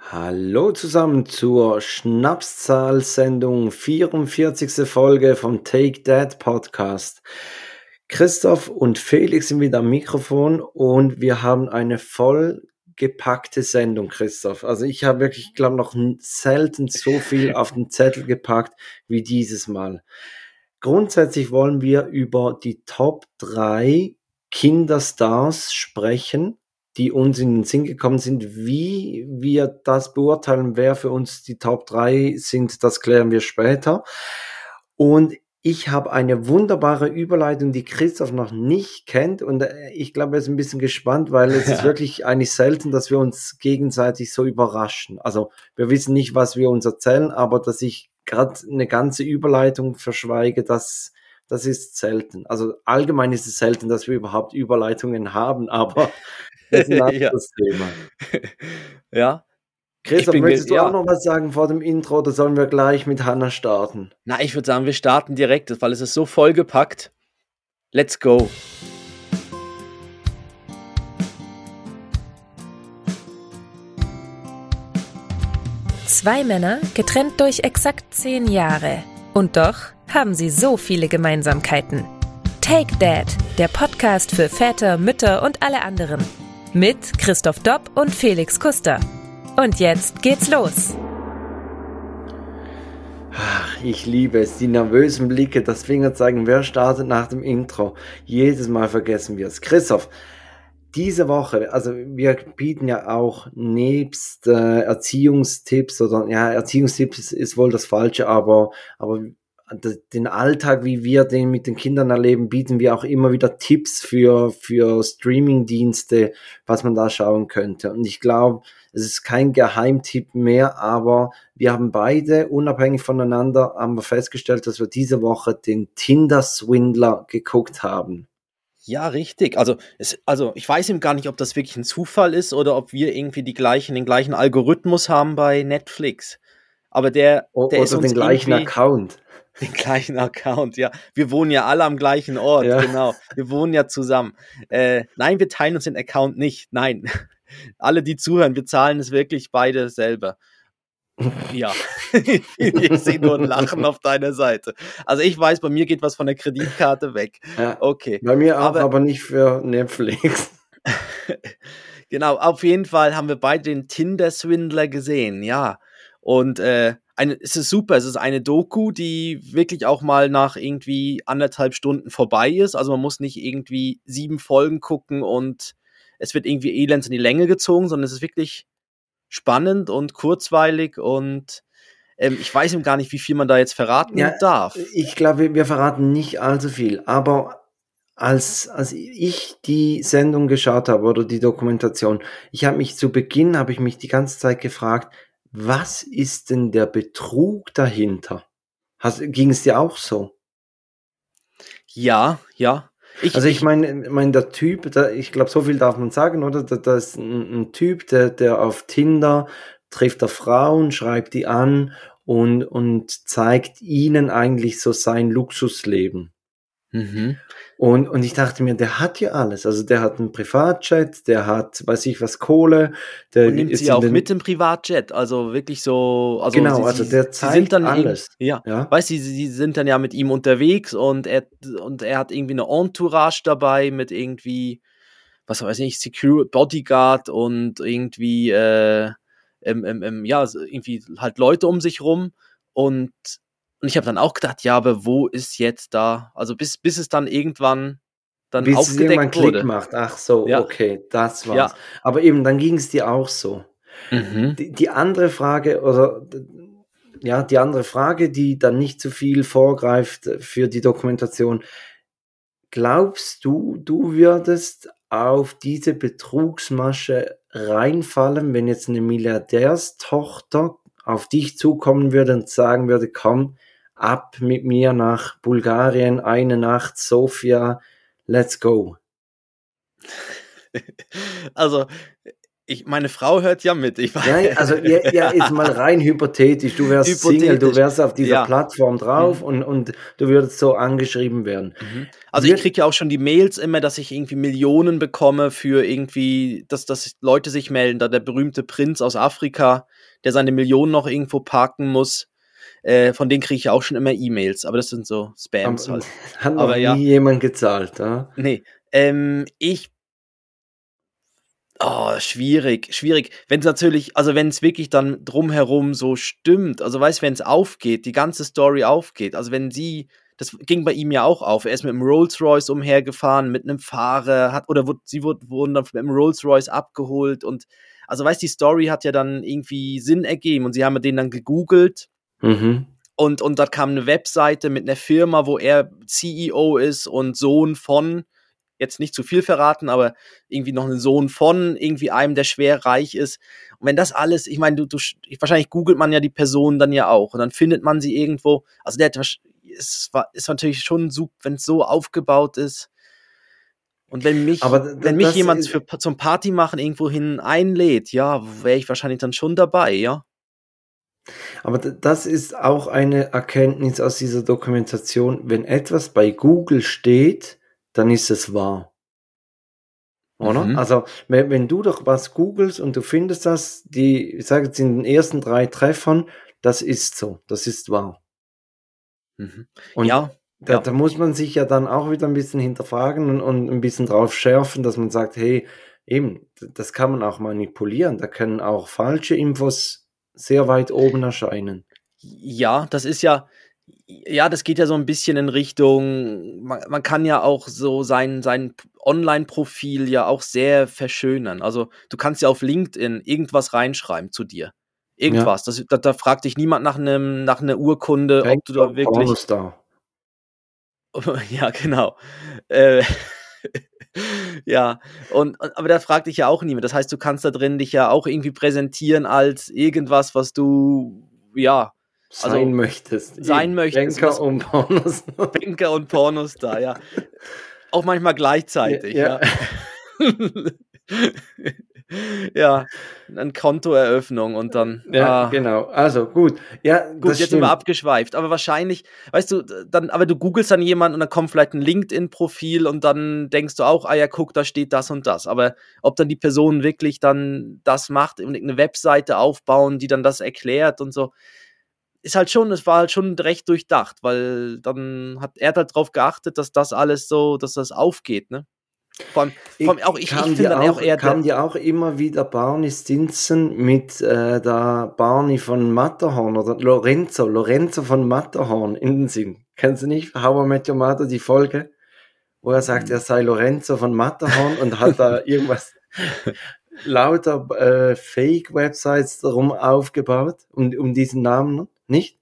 Hallo zusammen zur Schnapszahl-Sendung, 44. Folge vom Take That Podcast. Christoph und Felix sind wieder am Mikrofon und wir haben eine vollgepackte Sendung, Christoph. Also ich habe wirklich, glaube noch selten so viel auf den Zettel gepackt wie dieses Mal. Grundsätzlich wollen wir über die Top 3 Kinderstars sprechen die uns in den Sinn gekommen sind. Wie wir das beurteilen, wer für uns die Top 3 sind, das klären wir später. Und ich habe eine wunderbare Überleitung, die Christoph noch nicht kennt. Und äh, ich glaube, er ist ein bisschen gespannt, weil es ja. ist wirklich eigentlich selten, dass wir uns gegenseitig so überraschen. Also wir wissen nicht, was wir uns erzählen, aber dass ich gerade eine ganze Überleitung verschweige, das, das ist selten. Also allgemein ist es selten, dass wir überhaupt Überleitungen haben, aber das ist ein anderes ja. Thema. ja. Christoph, möchtest du ja. auch noch was sagen vor dem Intro oder sollen wir gleich mit Hannah starten? Na, ich würde sagen, wir starten direkt, weil es ist so vollgepackt. Let's go. Zwei Männer, getrennt durch exakt zehn Jahre. Und doch haben sie so viele Gemeinsamkeiten. Take Dad, der Podcast für Väter, Mütter und alle anderen mit Christoph Dopp und Felix Kuster. Und jetzt geht's los. Ach, ich liebe es, die nervösen Blicke, das Fingerzeigen, wer startet nach dem Intro. Jedes Mal vergessen wir es. Christoph, diese Woche, also wir bieten ja auch nebst äh, Erziehungstipps oder ja, Erziehungstipps ist, wohl das Falsche, aber, aber den Alltag, wie wir den mit den Kindern erleben, bieten wir auch immer wieder Tipps für, für Streaming-Dienste, was man da schauen könnte. Und ich glaube, es ist kein Geheimtipp mehr, aber wir haben beide unabhängig voneinander haben wir festgestellt, dass wir diese Woche den Tinder-Swindler geguckt haben. Ja, richtig. Also, es, also ich weiß eben gar nicht, ob das wirklich ein Zufall ist oder ob wir irgendwie die gleichen, den gleichen Algorithmus haben bei Netflix. Aber der, der oder ist uns den gleichen Account. Den gleichen Account, ja. Wir wohnen ja alle am gleichen Ort, ja. genau. Wir wohnen ja zusammen. Äh, nein, wir teilen uns den Account nicht. Nein. alle, die zuhören, wir zahlen es wirklich beide selber. ja, ich sehe nur ein Lachen auf deiner Seite. Also ich weiß, bei mir geht was von der Kreditkarte weg. Ja, okay. Bei mir auch, aber, aber nicht für Netflix. genau, auf jeden Fall haben wir beide den Tinder-Swindler gesehen, ja. Und äh, eine, es ist super, es ist eine Doku, die wirklich auch mal nach irgendwie anderthalb Stunden vorbei ist. Also man muss nicht irgendwie sieben Folgen gucken und es wird irgendwie elends in die Länge gezogen, sondern es ist wirklich spannend und kurzweilig und ähm, ich weiß eben gar nicht, wie viel man da jetzt verraten ja, darf. Ich glaube, wir verraten nicht allzu viel, aber als, als ich die Sendung geschaut habe oder die Dokumentation, ich habe mich zu Beginn, habe ich mich die ganze Zeit gefragt, was ist denn der Betrug dahinter? Ging es dir auch so? Ja, ja. Ich, also ich meine, mein, der Typ, der, ich glaube, so viel darf man sagen, oder? Da, da ist ein, ein, Typ, der, der auf Tinder trifft er Frauen, schreibt die an und, und zeigt ihnen eigentlich so sein Luxusleben. Mhm. Und, und ich dachte mir, der hat ja alles. Also der hat einen Privatjet, der hat, weiß ich was, Kohle. Der und nimmt sie auch mit dem Privatjet. Also wirklich so. Also genau, sie, also der zeigt sind dann alles. Ja, ja. Weißt du, sie, sie sind dann ja mit ihm unterwegs und er, und er hat irgendwie eine Entourage dabei mit irgendwie, was weiß ich, Secure Bodyguard und irgendwie, äh, ähm, ähm, ähm, ja, irgendwie halt Leute um sich rum. Und und ich habe dann auch gedacht, ja, aber wo ist jetzt da? Also bis, bis es dann irgendwann dann bis aufgedeckt es irgendwann wurde. Klick macht. Ach so, ja. okay, das war's. Ja. Aber eben, dann ging es dir auch so. Mhm. Die, die, andere Frage, oder ja, die andere Frage, die dann nicht zu viel vorgreift für die Dokumentation. Glaubst du, du würdest auf diese Betrugsmasche reinfallen, wenn jetzt eine Milliardärstochter auf dich zukommen würde und sagen würde, komm, ab mit mir nach Bulgarien, eine Nacht, Sofia, let's go. Also, Ich, meine Frau hört ja mit. Ich ja, also ja, ja, ist mal rein hypothetisch. Du wärst Single, du wärst auf dieser ja. Plattform drauf mhm. und, und du würdest so angeschrieben werden. Mhm. Also ich kriege ja auch schon die Mails immer, dass ich irgendwie Millionen bekomme für irgendwie, dass, dass Leute sich melden. Da der berühmte Prinz aus Afrika, der seine Millionen noch irgendwo parken muss. Äh, von denen kriege ich auch schon immer E-Mails, aber das sind so Spams halt. Hat noch aber, nie ja. jemand gezahlt, ja? Nee. Ähm, ich Oh, schwierig, schwierig. Wenn es natürlich, also wenn es wirklich dann drumherum so stimmt, also weißt, wenn es aufgeht, die ganze Story aufgeht, also wenn sie, das ging bei ihm ja auch auf, er ist mit einem Rolls Royce umhergefahren, mit einem Fahrer, hat, oder wurde, sie wurde, wurden dann mit einem Rolls Royce abgeholt und, also weißt, die Story hat ja dann irgendwie Sinn ergeben und sie haben den dann gegoogelt. Mhm. Und, und da kam eine Webseite mit einer Firma, wo er CEO ist und Sohn von, jetzt nicht zu viel verraten, aber irgendwie noch ein Sohn von irgendwie einem, der schwer reich ist. Und wenn das alles, ich meine, du, du wahrscheinlich googelt man ja die Person dann ja auch und dann findet man sie irgendwo. Also der ist, ist natürlich schon super, wenn es so aufgebaut ist. Und wenn mich, aber wenn mich jemand für, zum Party machen irgendwo hin einlädt, ja, wäre ich wahrscheinlich dann schon dabei, ja. Aber das ist auch eine Erkenntnis aus dieser Dokumentation. Wenn etwas bei Google steht, dann ist es wahr. Oder? Mhm. Also, wenn, wenn, du doch was googelst und du findest das, die, ich sage jetzt in den ersten drei Treffern, das ist so, das ist wahr. Mhm. Und ja, da, ja. da, muss man sich ja dann auch wieder ein bisschen hinterfragen und, und ein bisschen drauf schärfen, dass man sagt, hey, eben, das kann man auch manipulieren. Da können auch falsche Infos sehr weit oben erscheinen. Ja, das ist ja, ja, das geht ja so ein bisschen in Richtung, man, man kann ja auch so sein, sein Online-Profil ja auch sehr verschönern. Also du kannst ja auf LinkedIn irgendwas reinschreiben zu dir. Irgendwas. Ja. Das, da, da, fragt dich niemand nach einem nach einer Urkunde, Bank ob du da wirklich. Pornostar. ja, genau. Äh, ja, und, aber da fragt dich ja auch niemand. Das heißt, du kannst da drin dich ja auch irgendwie präsentieren als irgendwas, was du ja also sein möchtest. Sein möchtest. Banker und Pornos. Banker und Pornos da, ja. Auch manchmal gleichzeitig, ja. Ja, ja dann Kontoeröffnung und dann. Ja, ah. genau. Also gut. Ja, gut, jetzt sind wir abgeschweift. Aber wahrscheinlich, weißt du, dann, aber du googelst dann jemanden und dann kommt vielleicht ein LinkedIn-Profil und dann denkst du auch, ah ja, guck, da steht das und das. Aber ob dann die Person wirklich dann das macht und eine Webseite aufbauen, die dann das erklärt und so, ist halt schon, es war halt schon recht durchdacht, weil dann hat er halt darauf geachtet, dass das alles so, dass das aufgeht, ne? Vor allem, vor allem auch ich, ich finde dann auch eher. Kam dir auch immer wieder Barney Stinson mit äh, der Barney von Matterhorn oder Lorenzo, Lorenzo von Matterhorn in den Sinn. Kennst du nicht How I Met Your Mother, die Folge, wo er sagt, er sei Lorenzo von Matterhorn und hat da irgendwas lauter äh, Fake-Websites darum aufgebaut, um, um diesen Namen. Nicht?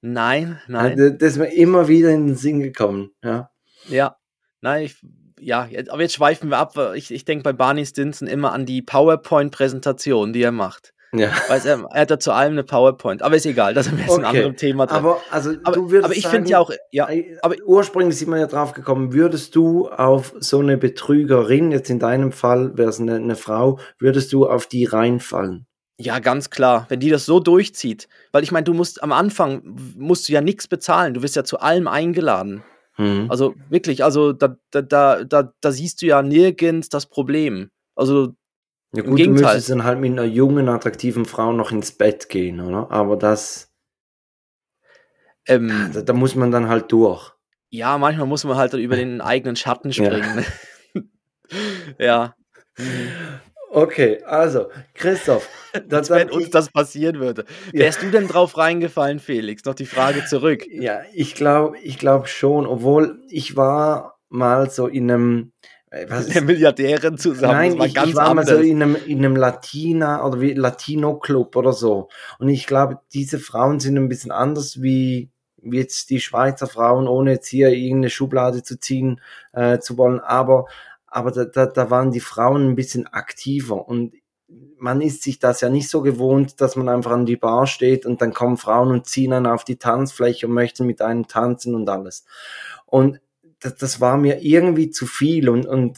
Nein, nein. Das ist mir immer wieder in den Sinn gekommen, ja. Ja, nein, ich, ja, jetzt, aber jetzt schweifen wir ab. Ich, ich denke bei Barney Stinson immer an die PowerPoint-Präsentation, die er macht. Ja. Weil er, er hat ja zu allem eine PowerPoint. Aber ist egal, das ist jetzt okay. ein anderes Thema drin. Aber, also, aber, du würdest aber ich finde ja auch, ja. Aber ursprünglich sind wir ja drauf gekommen, würdest du auf so eine Betrügerin, jetzt in deinem Fall wäre es eine, eine Frau, würdest du auf die reinfallen? Ja, ganz klar. Wenn die das so durchzieht, weil ich meine, du musst am Anfang musst du ja nichts bezahlen. Du wirst ja zu allem eingeladen. Mhm. Also wirklich, also da, da, da, da, da siehst du ja nirgends das Problem. Also ja gut, du müsstest dann halt mit einer jungen, attraktiven Frau noch ins Bett gehen, oder? Aber das, ähm, da, da, muss man dann halt durch. Ja, manchmal muss man halt über den eigenen Schatten springen. Ja. ja. Okay, also, Christoph. Das, wenn uns das passieren würde. Ja. Wärst du denn drauf reingefallen, Felix? Noch die Frage zurück. Ja, ich glaube ich glaub schon, obwohl ich war mal so in einem. Äh, was der Milliardären zusammen. Nein, war ich, ich, war anders. mal so in einem, in einem Latina oder wie Latino-Club oder so. Und ich glaube, diese Frauen sind ein bisschen anders wie, wie jetzt die Schweizer Frauen, ohne jetzt hier irgendeine Schublade zu ziehen äh, zu wollen. Aber aber da, da, da waren die Frauen ein bisschen aktiver und man ist sich das ja nicht so gewohnt, dass man einfach an die Bar steht und dann kommen Frauen und ziehen dann auf die Tanzfläche und möchten mit einem tanzen und alles. Und das, das war mir irgendwie zu viel und, und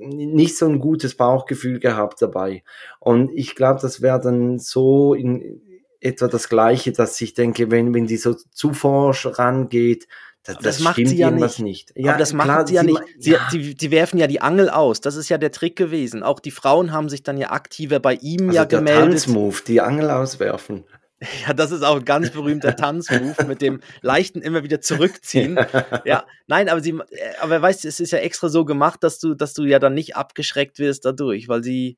nicht so ein gutes Bauchgefühl gehabt dabei. Und ich glaube, das wäre dann so in etwa das Gleiche, dass ich denke, wenn, wenn die so zu forsch rangeht, das, das, macht sie ja nicht. nicht. Ja, aber das klar, macht sie ja nicht. Sie, ja. Die, die, werfen ja die Angel aus. Das ist ja der Trick gewesen. Auch die Frauen haben sich dann ja aktiver bei ihm also ja der gemeldet. Tanzmove, die Angel auswerfen. Ja, das ist auch ein ganz berühmter Tanzmove mit dem leichten immer wieder zurückziehen. Ja, nein, aber sie, äh, aber weißt du, es ist ja extra so gemacht, dass du, dass du ja dann nicht abgeschreckt wirst dadurch, weil sie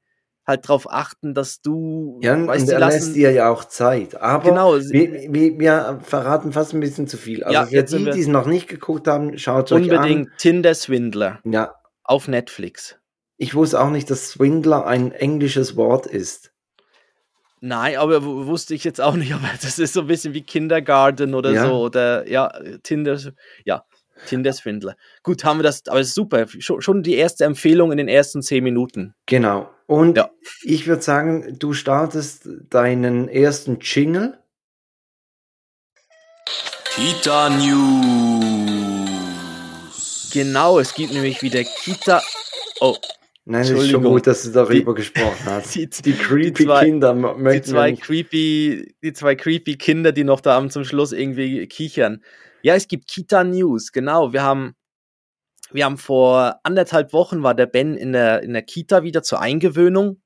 halt darauf achten, dass du. Ja, weißt, und er lassen, lässt dir ja auch Zeit. Aber genau, wir, wir, wir, verraten fast ein bisschen zu viel. Also ja, für die, die es noch nicht geguckt haben, schaut euch an. Unbedingt Tinder Swindler. Ja. Auf Netflix. Ich wusste auch nicht, dass Swindler ein englisches Wort ist. Nein, aber wusste ich jetzt auch nicht, aber das ist so ein bisschen wie Kindergarten oder ja. so oder ja, Tinder, ja, Tinder-Swindler. Gut, haben wir das, aber es ist super. Schon die erste Empfehlung in den ersten zehn Minuten. Genau. Und ja. ich würde sagen, du startest deinen ersten Jingle. Kita News. Genau, es gibt nämlich wieder Kita. Oh, Nein, es ist schon gut, dass du darüber die, gesprochen hast. Die, die creepy die zwei, Kinder. Die zwei creepy, die zwei creepy Kinder, die noch da am zum Schluss irgendwie kichern. Ja, es gibt Kita News, genau. Wir haben, wir haben vor anderthalb Wochen war der Ben in der, in der Kita wieder zur Eingewöhnung.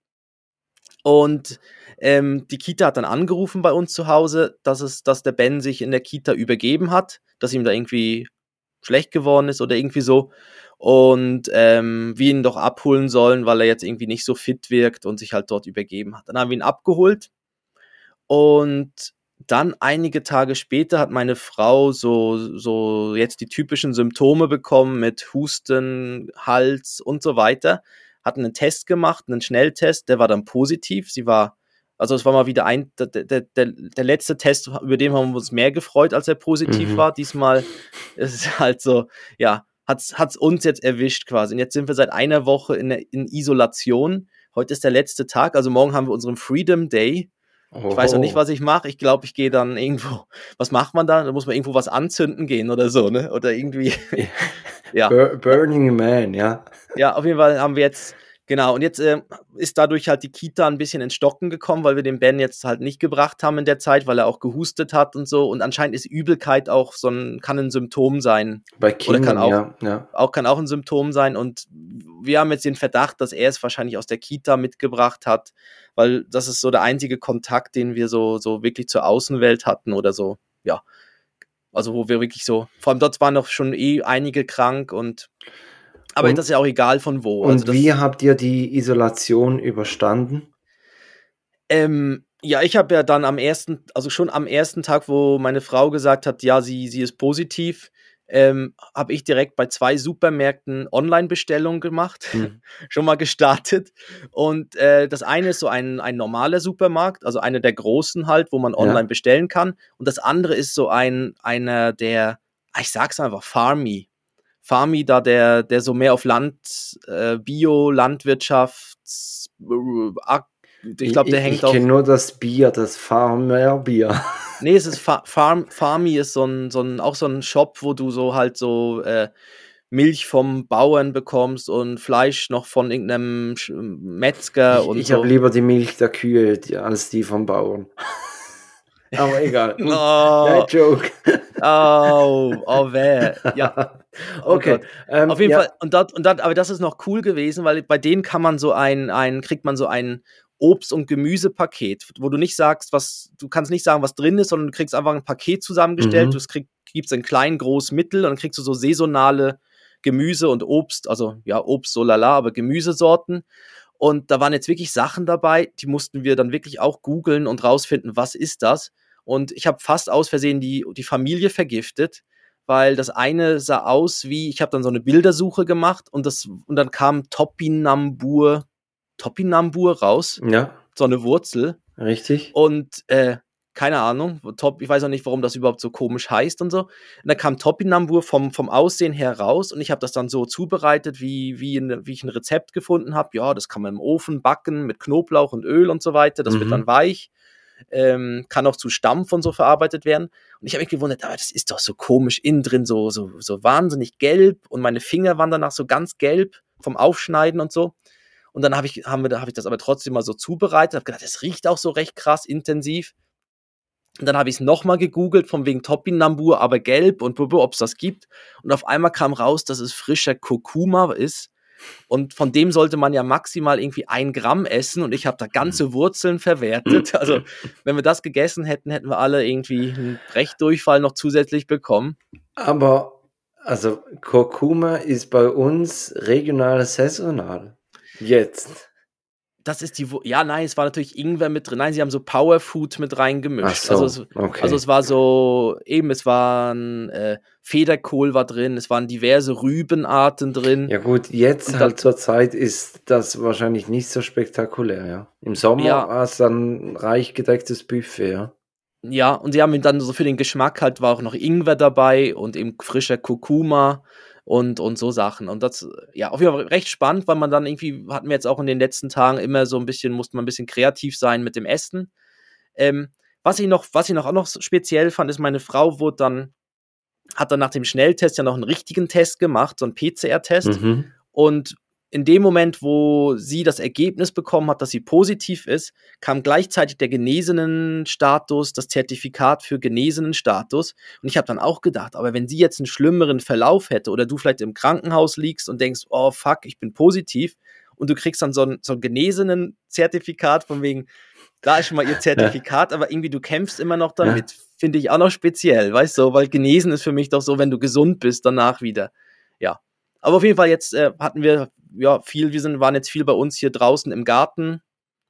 Und ähm, die Kita hat dann angerufen bei uns zu Hause, dass, es, dass der Ben sich in der Kita übergeben hat, dass ihm da irgendwie schlecht geworden ist oder irgendwie so. Und ähm, wir ihn doch abholen sollen, weil er jetzt irgendwie nicht so fit wirkt und sich halt dort übergeben hat. Dann haben wir ihn abgeholt und dann einige Tage später hat meine Frau so, so jetzt die typischen Symptome bekommen mit Husten, Hals und so weiter. Hat einen Test gemacht, einen Schnelltest, der war dann positiv. Sie war, also es war mal wieder ein, der, der, der, der letzte Test, über den haben wir uns mehr gefreut, als er positiv mhm. war. Diesmal ist es halt so, ja, hat es uns jetzt erwischt quasi. Und jetzt sind wir seit einer Woche in, in Isolation. Heute ist der letzte Tag, also morgen haben wir unseren Freedom Day. Oh. Ich weiß noch nicht, was ich mache. Ich glaube, ich gehe dann irgendwo. Was macht man da? Da muss man irgendwo was anzünden gehen oder so, ne? Oder irgendwie. ja. Burning Man, ja. Ja, auf jeden Fall haben wir jetzt Genau, und jetzt äh, ist dadurch halt die Kita ein bisschen ins Stocken gekommen, weil wir den Ben jetzt halt nicht gebracht haben in der Zeit, weil er auch gehustet hat und so. Und anscheinend ist Übelkeit auch so ein, kann ein Symptom sein. Bei Kindern, kann auch, ja, ja. Auch kann auch ein Symptom sein. Und wir haben jetzt den Verdacht, dass er es wahrscheinlich aus der Kita mitgebracht hat, weil das ist so der einzige Kontakt, den wir so, so wirklich zur Außenwelt hatten oder so, ja. Also wo wir wirklich so, vor allem dort waren noch schon eh einige krank und aber und, das ist ja auch egal von wo. Und also wie habt ihr die Isolation überstanden? Ähm, ja, ich habe ja dann am ersten, also schon am ersten Tag, wo meine Frau gesagt hat, ja, sie, sie ist positiv, ähm, habe ich direkt bei zwei Supermärkten Online-Bestellungen gemacht, hm. schon mal gestartet. Und äh, das eine ist so ein, ein normaler Supermarkt, also einer der großen halt, wo man online ja. bestellen kann. Und das andere ist so ein, einer der, ich sag's einfach, Farmy. Farmi da, der, der so mehr auf Land, äh, Bio, Landwirtschaft, äh, ich glaube, der ich, hängt ich Ich kenne nur das Bier, das Farmer-Bier. Nee, es ist Fa Farm, Farmi ist so ein, so ein, auch so ein Shop, wo du so halt so äh, Milch vom Bauern bekommst und Fleisch noch von irgendeinem Metzger ich, und ich so. habe lieber die Milch der Kühe als die vom Bauern. Aber egal. Oh. Joke. Oh, oh weh. Ja. Oh okay. Ähm, Auf jeden ja. Fall. Und dort, und dort, aber das ist noch cool gewesen, weil bei denen kann man so ein, ein kriegt man so ein Obst- und Gemüsepaket, wo du nicht sagst, was, du kannst nicht sagen, was drin ist, sondern du kriegst einfach ein Paket zusammengestellt, mhm. du krieg, gibst ein klein, groß, mittel und dann kriegst du so saisonale Gemüse und Obst, also ja, Obst so lala, aber Gemüsesorten. Und da waren jetzt wirklich Sachen dabei, die mussten wir dann wirklich auch googeln und rausfinden, was ist das. Und ich habe fast aus Versehen die, die Familie vergiftet, weil das eine sah aus wie, ich habe dann so eine Bildersuche gemacht und, das, und dann kam Topinambur, Topinambur raus. Ja. So eine Wurzel. Richtig. Und äh, keine Ahnung, top, ich weiß auch nicht, warum das überhaupt so komisch heißt und so. Und dann kam Topinambur vom, vom Aussehen her raus und ich habe das dann so zubereitet, wie, wie, in, wie ich ein Rezept gefunden habe. Ja, das kann man im Ofen backen mit Knoblauch und Öl und so weiter. Das mhm. wird dann weich ähm, kann auch zu Stampf und so verarbeitet werden. Und ich habe mich gewundert, aber das ist doch so komisch, innen drin so, so, so wahnsinnig gelb und meine Finger waren danach so ganz gelb, vom Aufschneiden und so. Und dann habe ich, haben habe ich das aber trotzdem mal so zubereitet, habe gedacht, das riecht auch so recht krass intensiv. Und dann habe ich es nochmal gegoogelt, von wegen Topinambur, aber gelb und ob es das gibt. Und auf einmal kam raus, dass es frischer Kurkuma ist. Und von dem sollte man ja maximal irgendwie ein Gramm essen. Und ich habe da ganze Wurzeln verwertet. Also, wenn wir das gegessen hätten, hätten wir alle irgendwie einen Brechdurchfall noch zusätzlich bekommen. Aber, also, Kurkuma ist bei uns regional saisonal. Jetzt. Das ist die, ja, nein, es war natürlich Ingwer mit drin. Nein, sie haben so Powerfood mit reingemischt. So, also, es, okay. also es war so, eben, es waren äh, Federkohl war drin, es waren diverse Rübenarten drin. Ja gut, jetzt halt zur Zeit ist das wahrscheinlich nicht so spektakulär, ja. Im Sommer Ja. war es dann ein reich gedecktes Buffet, ja. Ja, und sie haben dann so für den Geschmack halt war auch noch Ingwer dabei und eben frischer Kurkuma und, und so Sachen. Und das, ja, auf jeden Fall recht spannend, weil man dann irgendwie, hatten wir jetzt auch in den letzten Tagen immer so ein bisschen, musste man ein bisschen kreativ sein mit dem Essen. Ähm, was ich noch, was ich noch auch noch speziell fand, ist, meine Frau wurde dann, hat dann nach dem Schnelltest ja noch einen richtigen Test gemacht, so einen PCR-Test. Mhm. Und in dem Moment, wo sie das Ergebnis bekommen hat, dass sie positiv ist, kam gleichzeitig der genesenen Status, das Zertifikat für genesenen Status. Und ich habe dann auch gedacht, aber wenn sie jetzt einen schlimmeren Verlauf hätte oder du vielleicht im Krankenhaus liegst und denkst, oh fuck, ich bin positiv und du kriegst dann so ein, so ein genesenen Zertifikat von wegen, da ist schon mal ihr Zertifikat, aber irgendwie du kämpfst immer noch damit, finde ich auch noch speziell, weißt du, weil genesen ist für mich doch so, wenn du gesund bist, danach wieder. Ja. Aber auf jeden Fall jetzt äh, hatten wir ja viel, wir sind, waren jetzt viel bei uns hier draußen im Garten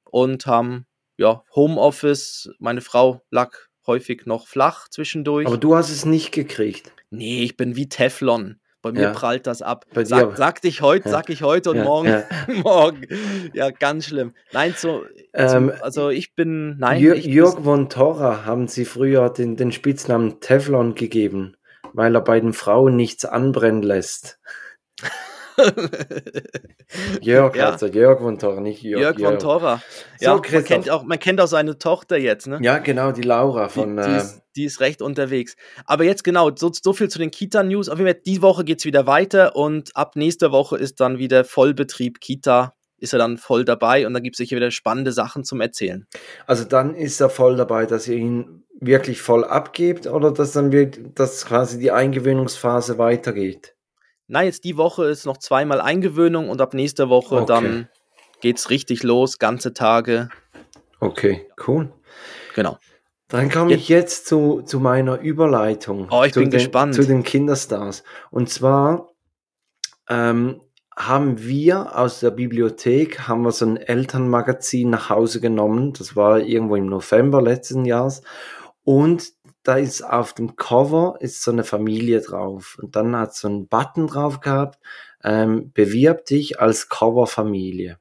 und haben ja Homeoffice. Meine Frau lag häufig noch flach zwischendurch. Aber du hast es nicht gekriegt. nee, ich bin wie Teflon. Bei mir Ja. prallt das ab. Bei dir Sag, aber. sagte ich heute, Ja. sag ich heute und Ja, morgen, ja. morgen. Ja, ganz schlimm. Nein, so, Ähm, so also ich bin, nein, Jür ich, Jörg von Torra haben sie früher den, den Spitznamen Teflon gegeben, weil er bei den Frauen nichts anbrennen lässt. Jörg, Ja. also Jörg von Torra, nicht Jörg. Jörg von Torra. So, Ja, man Christoph. kennt, auch, man kennt auch seine Tochter jetzt, ne? Ja, genau, die Laura Die, von. die, äh, ist, die ist recht unterwegs. Aber jetzt genau, so, so viel zu den Kita-News. Auf jeden Fall, die Woche geht es wieder weiter und ab nächster Woche ist dann wieder Vollbetrieb Kita. Ist er dann voll dabei und dann gibt es sicher wieder spannende Sachen zum Erzählen. Also dann ist er voll dabei, dass ihr ihn wirklich voll abgebt oder dass dann wird, dass quasi die Eingewöhnungsphase weitergeht. Na, jetzt die Woche ist noch zweimal Eingewöhnung und ab nächster Woche Okay. dann geht's richtig los, ganze Tage. Okay, cool. Genau. Dann komme ich jetzt zu, zu meiner Überleitung. Oh, ich zu bin den, gespannt. Zu den Kinderstars. Und zwar ähm, haben wir aus der Bibliothek haben wir so ein Elternmagazin nach Hause genommen. Das war irgendwo im November letzten Jahres. Und da ist auf dem Cover ist so eine Familie drauf. Und dann hat so ein Button drauf gehabt, ähm, bewirb dich als Coverfamilie.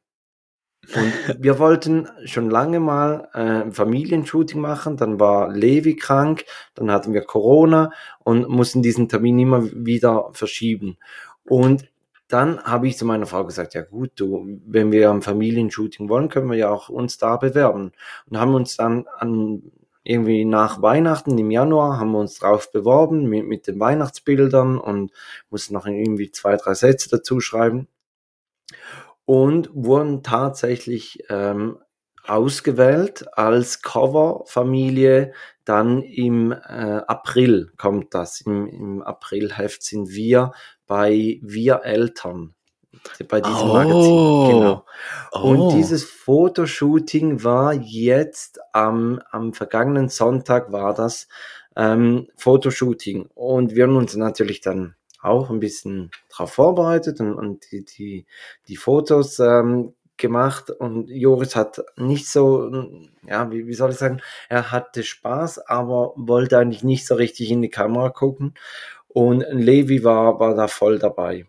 Und wir wollten schon lange mal äh, ein Familienshooting machen, dann war Levi krank, dann hatten wir Corona und mussten diesen Termin immer wieder verschieben. Und dann habe ich zu meiner Frau gesagt, ja gut, du, wenn wir ein Familienshooting wollen, können wir ja auch uns da bewerben. Und haben uns dann an irgendwie nach Weihnachten im Januar haben wir uns drauf beworben mit, mit den Weihnachtsbildern und mussten noch irgendwie zwei, drei Sätze dazu schreiben und wurden tatsächlich ähm, ausgewählt als Coverfamilie. Dann im äh, April kommt das. Im, Im Aprilheft sind wir bei Wir Eltern. Bei diesem Oh. Magazin. Genau. Oh. Und dieses Fotoshooting war jetzt am, am vergangenen Sonntag war das ähm, Fotoshooting. Und wir haben uns natürlich dann auch ein bisschen darauf vorbereitet und, und die, die, die Fotos ähm, gemacht. Und Joris hat nicht so, ja, wie, wie soll ich sagen, er hatte Spaß, aber wollte eigentlich nicht so richtig in die Kamera gucken. Und Levi war, war da voll dabei.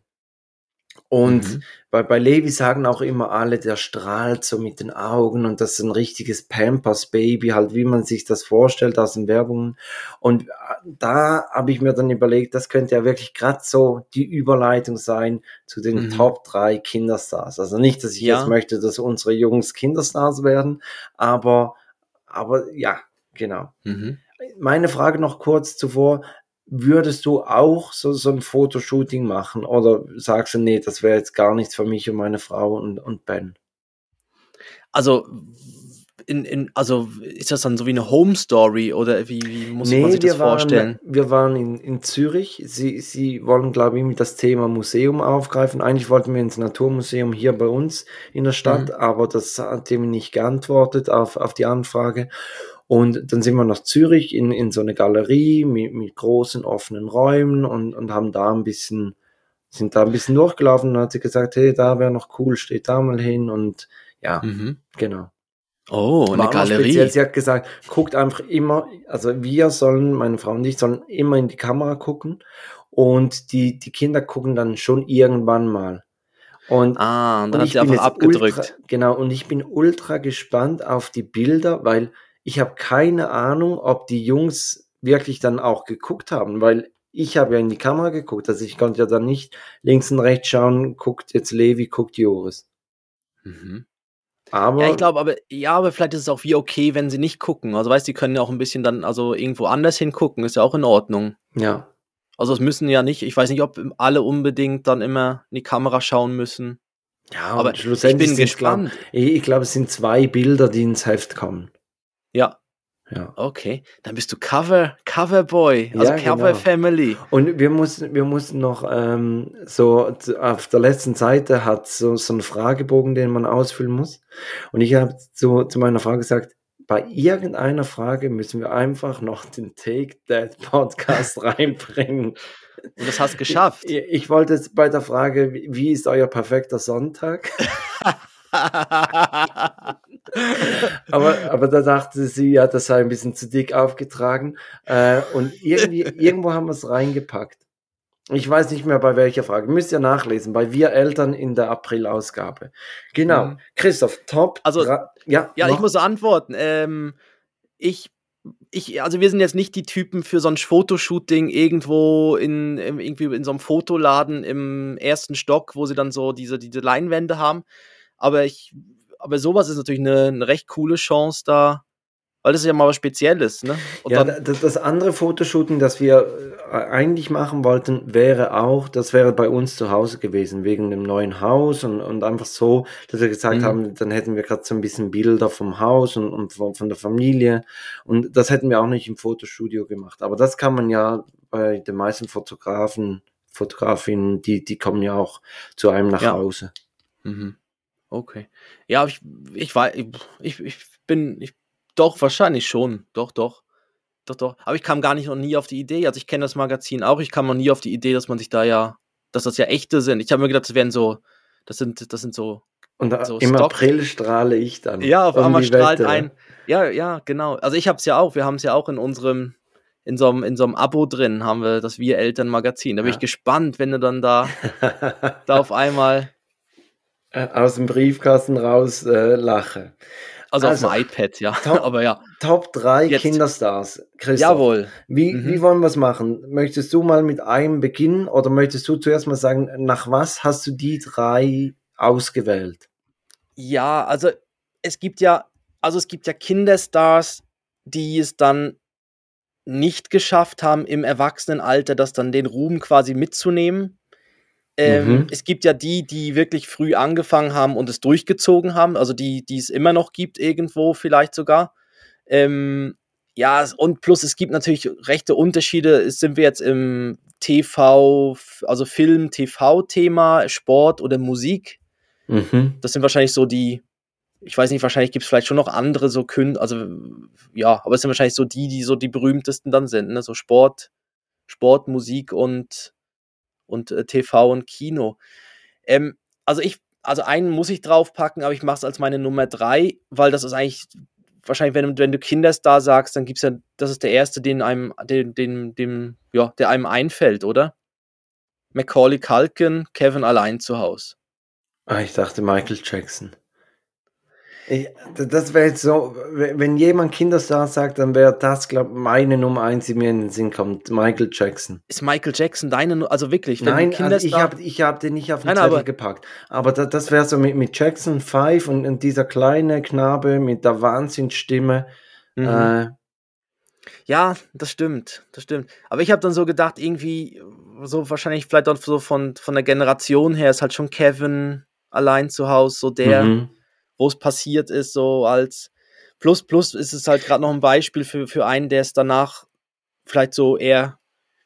Und Mhm. bei, bei Levi sagen auch immer alle, der strahlt so mit den Augen und das ist ein richtiges Pampers-Baby, halt wie man sich das vorstellt aus den Werbungen. Und äh, da habe ich mir dann überlegt, das könnte ja wirklich gerade so die Überleitung sein zu den Mhm. Top 3 Kinderstars. Also nicht, dass ich Ja. jetzt möchte, dass unsere Jungs Kinderstars werden, aber, aber ja, genau. Mhm. Meine Frage noch kurz zuvor. Würdest du auch so, so ein Fotoshooting machen? Oder sagst du, nee, das wäre jetzt gar nichts für mich und meine Frau und, und Ben? Also, in, in, also ist das dann so wie eine Home Story oder wie, wie muss nee, man sich das vorstellen? Waren, wir waren in, in Zürich. Sie, sie wollen, glaube ich, das Thema Museum aufgreifen. Eigentlich wollten wir ins Naturmuseum hier bei uns in der Stadt, mhm. aber das hat ihm nicht geantwortet auf, auf die Anfrage. Und dann sind wir nach Zürich in, in so eine Galerie mit, mit großen offenen Räumen und, und haben da ein bisschen, sind da ein bisschen durchgelaufen und hat sie gesagt, hey, da wäre noch cool, steht da mal hin und ja, mhm. genau. Oh, eine Galerie. Speziell, sie hat gesagt, guckt einfach immer, also wir sollen, meine Frau und ich, sollen immer in die Kamera gucken und die, die Kinder gucken dann schon irgendwann mal. Und, ah, und dann und hat sie einfach abgedrückt. Ultra, genau, und ich bin ultra gespannt auf die Bilder, weil ich habe keine Ahnung, ob die Jungs wirklich dann auch geguckt haben, weil ich habe ja in die Kamera geguckt, also ich konnte ja dann nicht links und rechts schauen, guckt jetzt Levi, guckt Joris. Mhm. Aber ja, ich glaube, aber ja, aber vielleicht ist es auch wie okay, wenn sie nicht gucken. Also weißt, die können ja auch ein bisschen dann also irgendwo anders hingucken, ist ja auch in Ordnung. Ja. Also es müssen ja nicht, ich weiß nicht, ob alle unbedingt dann immer in die Kamera schauen müssen. Ja, aber ich bin gespannt. Glaub, ich glaube, es sind zwei Bilder, die ins Heft kommen. Ja. Ja. Okay, dann bist du Cover, Coverboy, also ja, Cover genau. Family. Und wir mussten, wir mussten noch ähm, so auf der letzten Seite hat so, so einen Fragebogen, den man ausfüllen muss. Und ich habe zu, zu meiner Frau gesagt, bei irgendeiner Frage müssen wir einfach noch den Take That Podcast reinbringen. Und das hast du geschafft. Ich, ich wollte jetzt bei der Frage, wie ist euer perfekter Sonntag? aber, aber da dachte sie, ja, das sei ein bisschen zu dick aufgetragen. Äh, und irgendwie, irgendwo haben wir es reingepackt. Ich weiß nicht mehr bei welcher Frage. Müsst ihr nachlesen. Bei Wir Eltern in der April-Ausgabe. Genau. Mhm. Christoph, top. Also, ja, ja ich muss antworten. Ähm, ich ich, also wir sind jetzt nicht die Typen für so ein Fotoshooting irgendwo in, irgendwie in so einem Fotoladen im ersten Stock, wo sie dann so diese, diese Leinwände haben. Aber ich, aber sowas ist natürlich eine, eine recht coole Chance da, weil das ist ja mal was Spezielles, ne? Und ja, das, das andere Fotoshooting, das wir äh, eigentlich machen wollten, wäre auch, das wäre bei uns zu Hause gewesen, wegen dem neuen Haus und, und einfach so, dass wir gesagt mhm. haben, dann hätten wir gerade so ein bisschen Bilder vom Haus und, und von, von der Familie und das hätten wir auch nicht im Fotostudio gemacht. Aber das kann man ja bei den meisten Fotografen, Fotografinnen, die, die kommen ja auch zu einem nach ja. Hause. Mhm. Okay. Ja, ich, ich war, ich, ich bin, ich, doch, wahrscheinlich schon. Doch, doch. Doch, doch. Aber ich kam gar nicht noch nie auf die Idee. Also ich kenne das Magazin auch. Ich kam noch nie auf die Idee, dass man sich da ja, dass das ja echte sind. Ich habe mir gedacht, das wären so, das sind, das sind so. Und so im Stock. April strahle ich dann. Ja, auf einmal strahlt Wette. ein. Ja, ja, genau. Also ich habe es ja auch. Wir haben es ja auch in unserem, in so einem, in so einem Abo drin, haben wir das Wir Eltern Magazin. Da bin ja. ich gespannt, wenn du dann da, da auf einmal äh, aus dem Briefkasten raus äh, lache. Also, also, auf dem iPad, ja. Top, Aber ja. Top 3 Jetzt. Kinderstars. Christoph. Jawohl. Wie, mhm. wie wollen wir es machen? Möchtest du mal mit einem beginnen oder möchtest du zuerst mal sagen, nach was hast du die drei ausgewählt? Ja, also es gibt ja, also es gibt ja Kinderstars, die es dann nicht geschafft haben, im Erwachsenenalter das dann den Ruhm quasi mitzunehmen. Ähm, mhm. Es gibt ja die, die wirklich früh angefangen haben und es durchgezogen haben, also die, die es immer noch gibt, irgendwo vielleicht sogar. Ähm, ja, und plus es gibt natürlich rechte Unterschiede. Sind wir jetzt im TV, also Film, TV-Thema, Sport oder Musik? Mhm. Das sind wahrscheinlich so die, ich weiß nicht, wahrscheinlich gibt es vielleicht schon noch andere so Künstler, also ja, aber es sind wahrscheinlich so die, die so die berühmtesten dann sind, ne? So Sport, Sport, Musik und und äh, TV und Kino. Ähm, also ich, also einen muss ich draufpacken, aber ich mache es als meine Nummer drei, weil das ist eigentlich wahrscheinlich, wenn, wenn du Kinderstar sagst, dann gibt es ja, das ist der erste, den einem, den, den, dem, ja, der einem einfällt, oder? Macaulay Culkin, Kevin allein zu Hause. Ah, ich dachte Michael Jackson. Ich, das wäre jetzt so, wenn jemand Kinderstar sagt, dann wäre das, glaube ich, meine Nummer eins, die mir in den Sinn kommt, Michael Jackson. Ist Michael Jackson deine, also wirklich? Nein, also ich habe ich hab den nicht auf den Nein, Zettel aber, gepackt. Aber das, das wäre so mit, mit Jackson 5 und, und, dieser kleine Knabe mit der Wahnsinnsstimme. Mhm. Äh, Ja, das stimmt, das stimmt. Aber ich habe dann so gedacht, irgendwie, so wahrscheinlich vielleicht auch so von, von der Generation her ist halt schon Kevin allein zu Hause, so der, Mhm. Wo es passiert ist, so als plus plus ist es halt gerade noch ein Beispiel für, für einen, der es danach vielleicht so eher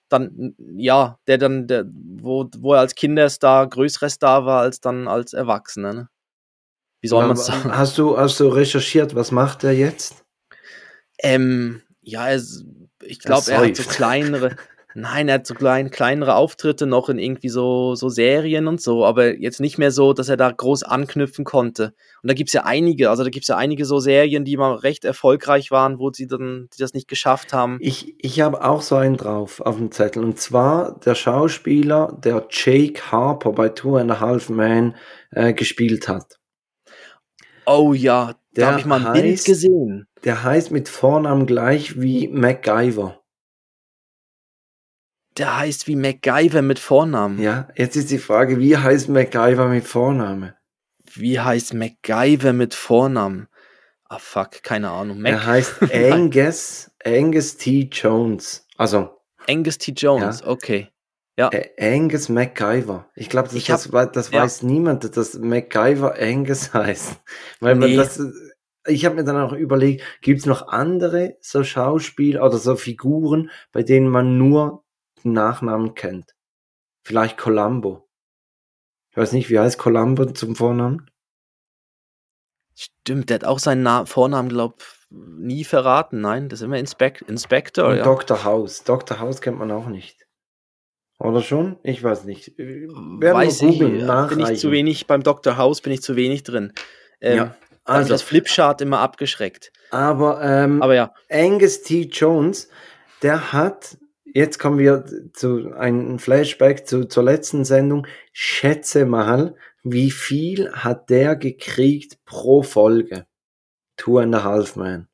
dann, ja, der dann, der, wo, wo er als Kinderstar größerer Star war als dann als Erwachsener, ne? Wie soll man es sagen? Hast du, hast du recherchiert, was macht er jetzt? Ähm, ja, er, ich glaube, er hat so kleinere, nein, er hat so klein, kleinere Auftritte noch in irgendwie so, so Serien und so, aber jetzt nicht mehr so, dass er da groß anknüpfen konnte. Und da gibt's ja einige, also da gibt's ja einige so Serien, die mal recht erfolgreich waren, wo sie dann, die das nicht geschafft haben. Ich, ich habe auch so einen drauf auf dem Zettel. Und zwar der Schauspieler, der Jake Harper bei Two and a Half Men äh, gespielt hat. Oh ja, Der da habe ich mal ein Bild heißt- gesehen. Der heißt mit Vornamen gleich wie MacGyver. Der heißt wie MacGyver mit Vornamen. Ja, jetzt ist die Frage, wie heißt MacGyver mit Vorname? Wie heißt MacGyver mit Vornamen? Ah fuck, keine Ahnung. Mac Er heißt Angus, Angus T. Jones. Also Angus T. Jones, okay. äh, Angus MacGyver. Ich glaube, das, das, das ja. weiß niemand, dass MacGyver Angus heißt. Weil man Nee. das, ich habe mir dann auch überlegt, gibt es noch andere so Schauspieler oder so Figuren, bei denen man nur den Nachnamen kennt? Vielleicht Columbo. Ich weiß nicht, wie heißt Columbo zum Vornamen? Stimmt, der hat auch seinen Na Vornamen, glaub, nie verraten. Nein, das ist immer Inspec Inspector. Ja. Dr. House. Dr. House kennt man auch nicht. Oder schon? Ich weiß nicht. Werden Weiß ich, bin ich zu wenig, beim Dr. House bin ich zu wenig drin. Ähm, Ja, also also, das Flipchart immer abgeschreckt. aber, ähm, Aber ja, Angus T. Jones, der hat, jetzt kommen wir zu einem Flashback zu, zur letzten Sendung. Schätze mal, wie viel hat der gekriegt pro Folge? Two and a Half Man.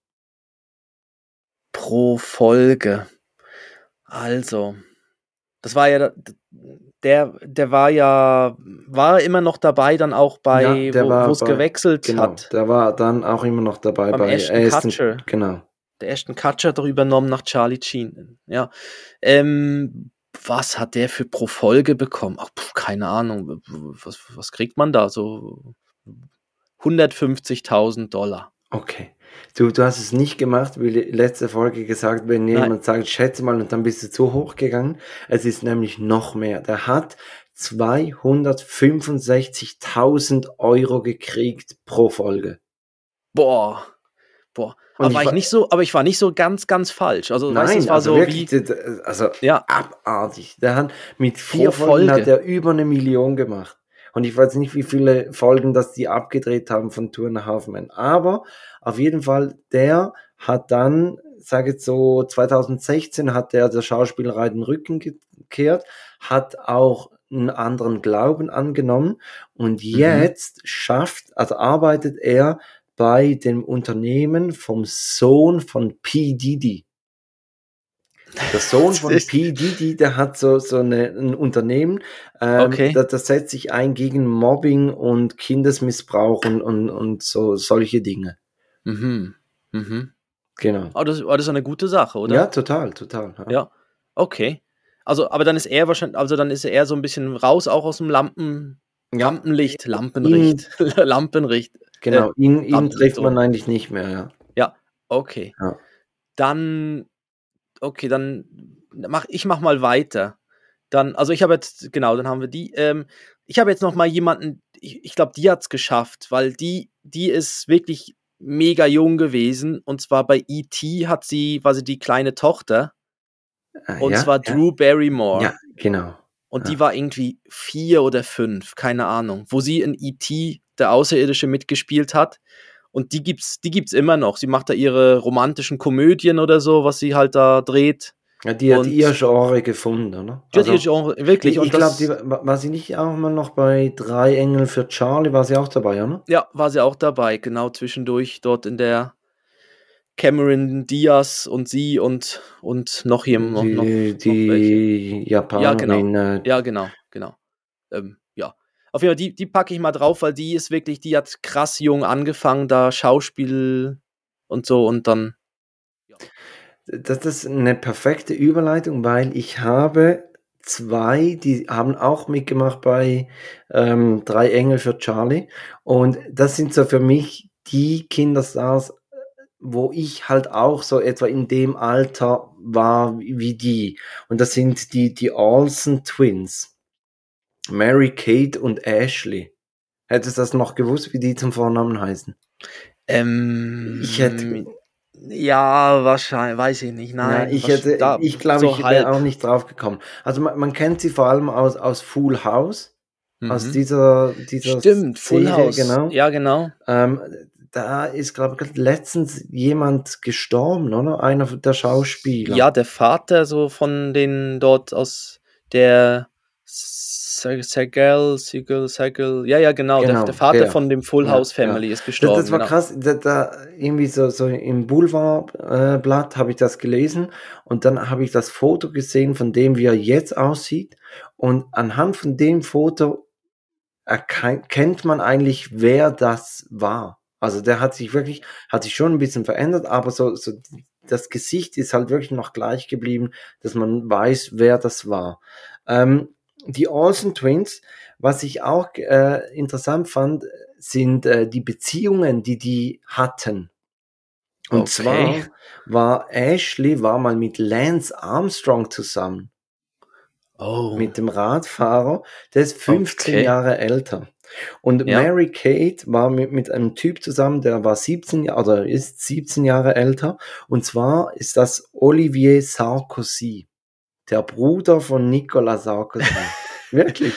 pro Folge. Also, das war ja der, der war ja, war immer noch dabei, dann auch bei, Ja, der war wo es gewechselt Genau, hat. der war dann auch immer noch dabei Beim bei Ashton Aston- Kutcher. Genau. Der Ashton Kutcher hat doch übernommen nach Charlie Sheen. Ja. Ähm, was hat der für pro Folge bekommen? Ach, pf, keine Ahnung. Was, was kriegt man da? So 150.000 Dollar. Okay. Du, du hast es nicht gemacht, wie le- letzte Folge gesagt, wenn Nein. jemand sagt, schätze mal, und dann bist du zu hoch gegangen. Es ist nämlich noch mehr. Der hat 265.000 Euro gekriegt pro Folge. Boah. Boah. Aber ich war ich nicht so, aber ich war nicht so ganz, ganz falsch. Also, weißt Nein, es war also so wirklich, wie. also Ja, abartig. Der hat mit vier Folgen Folge. hat er über eine Million gemacht. Und ich weiß nicht, wie viele Folgen das die abgedreht haben von Two and a Half Men. Aber auf jeden Fall, der hat dann, sage jetzt so, 2016 hat der der Schauspielerei den Rücken gekehrt, hat auch einen anderen Glauben angenommen und jetzt schafft, also arbeitet er bei dem Unternehmen vom Sohn von P. Diddy. Der Sohn von P. Diddy, der hat so, so eine, ein Unternehmen, ähm, Okay. das, das setzt sich ein gegen Mobbing und Kindesmissbrauch und, und, und so solche Dinge. Mhm. Mhm. Genau. Aber das, aber das ist eine gute Sache, oder? Ja, total, total. Ja. Okay. Also, aber dann ist er wahrscheinlich, also dann ist er eher so ein bisschen raus, auch aus dem Lampen, Lampenlicht, Lampenlicht, Lampenlicht. Genau, ihn, ihn Rampen- trifft man eigentlich nicht mehr, ja. Okay. Ja. Dann, okay, dann mach ich mach mal weiter. Dann, also ich habe jetzt, genau, dann haben wir die. Ähm, ich habe jetzt noch mal jemanden, ich, ich glaube, die hat's geschafft, weil die, die ist wirklich mega jung gewesen. Und zwar bei E.T. hat sie, war sie die kleine Tochter. Ah, Und ja, zwar ja, Drew Barrymore. Ja, genau. Und Ja. die war irgendwie vier oder fünf, keine Ahnung, wo sie in E.T. der Außerirdische mitgespielt hat. Und die gibt's, die gibt's immer noch. Sie macht da ihre romantischen Komödien oder so, was sie halt da dreht. Ja, die hat Und- ihr Genre gefunden, oder? Die hat Also, ihr Genre, wirklich. ich und ich glaube, war sie nicht auch mal noch bei Drei Engel für Charlie, war sie auch dabei, oder? Ja, war sie auch dabei, genau zwischendurch dort in der Cameron Diaz und sie und, und noch jemand. Noch, die noch, welche. die Japanerin. äh, Ja, genau, genau. Ähm, ja. Auf jeden Fall, die, die packe ich mal drauf, weil die ist wirklich, die hat krass jung angefangen, da Schauspiel und so und dann. das ist eine perfekte Überleitung, weil ich habe zwei, die haben auch mitgemacht bei ähm, Drei Engel für Charlie. Und das sind so für mich die Kinderstars, wo ich halt auch so etwa in dem Alter war wie die. Und das sind die, die Olsen Twins. Mary Kate und Ashley. Hättest du das noch gewusst, wie die zum Vornamen heißen? Ähm, Ich hätte, Ja, wahrscheinlich, weiß ich nicht. Nein, ja, ich hätte, da- ich glaube, so ich wäre auch nicht drauf gekommen. Also man, man kennt sie vor allem aus, aus Full House, aus Mhm. dieser, dieser Stimmt, Full Serie, House. genau. Ja, genau. Ähm, da ist, glaube ich, letztens jemand gestorben, oder? Einer der Schauspieler. Ja, der Vater so von den dort aus der Segel, Segel, Segel, ja, ja, genau, Genau, der, der Vater der. von dem Full Ja, House ja. Family ist Das, gestorben. das war genau. krass. Da, da irgendwie so, so im Boulevardblatt äh, habe ich das gelesen und dann habe ich das Foto gesehen von dem, wie er jetzt aussieht. Und anhand von dem Foto erkennt man eigentlich, wer das war. Also der hat sich wirklich, hat sich schon ein bisschen verändert, aber so, so das Gesicht ist halt wirklich noch gleich geblieben, dass man weiß, wer das war. Ähm, die Olsen Twins, was ich auch äh, interessant fand, sind äh, die Beziehungen, die die hatten. Und Okay. zwar war Ashley war mal mit Lance Armstrong zusammen, Oh, mit dem Radfahrer, der ist 15 Okay. Jahre älter. Und Ja. Mary Kate war mit, mit einem Typ zusammen, der war 17 Jahre oder ist 17 Jahre älter. Und zwar ist das Olivier Sarkozy, der Bruder von Nicolas Sarkozy. Wirklich?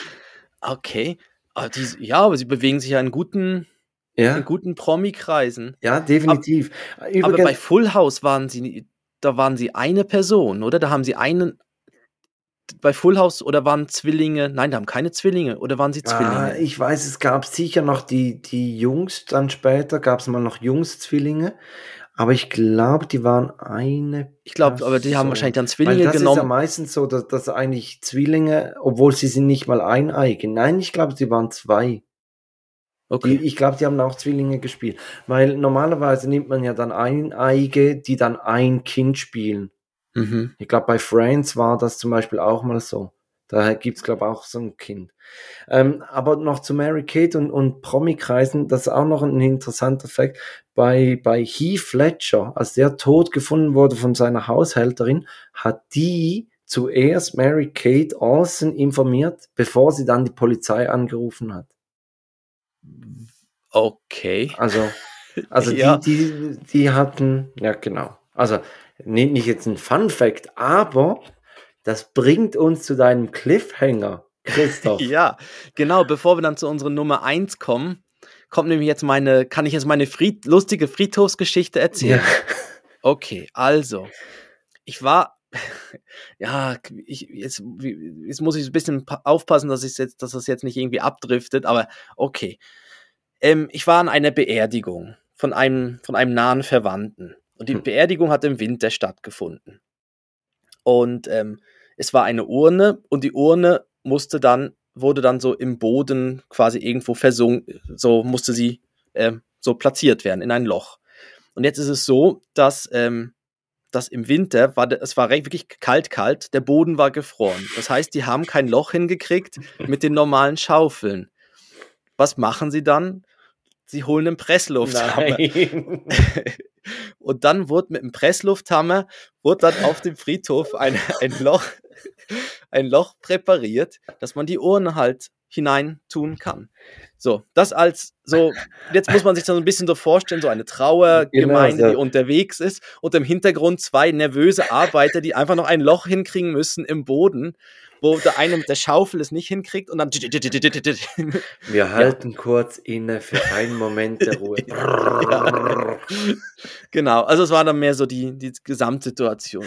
okay. Aber die, ja, aber sie bewegen sich ja in guten, Ja, in guten Promi-Kreisen. ja, definitiv. Aber Übrigens, bei Full House waren sie, da waren sie eine Person, oder? Da haben sie einen. Bei Full House oder waren Zwillinge? Nein, da haben keine Zwillinge. Oder waren sie Ah, Zwillinge? ich weiß, es gab sicher noch die, die Jungs, dann später gab es mal noch Jungs-Zwillinge, aber ich glaube, die waren eine. Ich glaube, aber die haben wahrscheinlich dann Zwillinge das ist ja genommen. meistens so, dass, dass eigentlich Zwillinge, obwohl sie sind nicht mal eineigen. Nein, ich glaube, sie waren zwei. Die, Okay. ich glaube, die haben auch Zwillinge gespielt. Weil normalerweise nimmt man ja dann Eineige, die dann ein Kind spielen. Mhm. Ich glaube, bei Friends war das zum Beispiel auch mal so. Da gibt's glaube ich, auch so ein Kind. Ähm, aber noch zu Mary Kate und, und Promi-Kreisen, das ist auch noch ein interessanter Fakt. Bei, bei Heath Ledger, als der tot gefunden wurde von seiner Haushälterin, hat die zuerst Mary Kate Olsen informiert, bevor sie dann die Polizei angerufen hat. Okay. Also, also Ja. die, die, die hatten, ja genau. Also nicht, nicht jetzt ein Fun Fact, aber das bringt uns zu deinem Cliffhanger, Christoph. Ja, genau. Bevor wir dann zu unserer Nummer 1 kommen, kommt nämlich jetzt meine, kann ich jetzt meine Fried, lustige Friedhofsgeschichte erzählen? Ja. Okay, also, ich war, ja, ich, jetzt, jetzt muss ich ein bisschen pa- aufpassen, dass, ich jetzt, dass das jetzt nicht irgendwie abdriftet, aber okay. Ähm, ich war an einer Beerdigung von einem, von einem nahen Verwandten. Und die Hm. Beerdigung hat im Winter stattgefunden. Und ähm, es war eine Urne und die Urne musste dann, wurde dann so im Boden quasi irgendwo versunken, so musste sie ähm, so platziert werden in ein Loch. Und jetzt ist es so, dass, ähm, dass im Winter war es war wirklich kalt, kalt, der Boden war gefroren. Das heißt, die haben kein Loch hingekriegt mit den normalen Schaufeln. Was machen sie dann? Sie holen einen Presslufthammer. Und dann wurde mit dem Presslufthammer wurde dann auf dem Friedhof ein, ein, Loch, ein Loch präpariert, dass man die Urne halt hinein tun kann. So, das als so, jetzt muss man sich so ein bisschen so vorstellen, so eine Trauergemeinde, Genau, so. die unterwegs ist und im Hintergrund zwei nervöse Arbeiter, die einfach noch ein Loch hinkriegen müssen im Boden, wo der eine mit der Schaufel es nicht hinkriegt und dann Wir halten kurz inne für einen Moment der Ruhe. Genau, also es war dann mehr so die, die Gesamtsituation.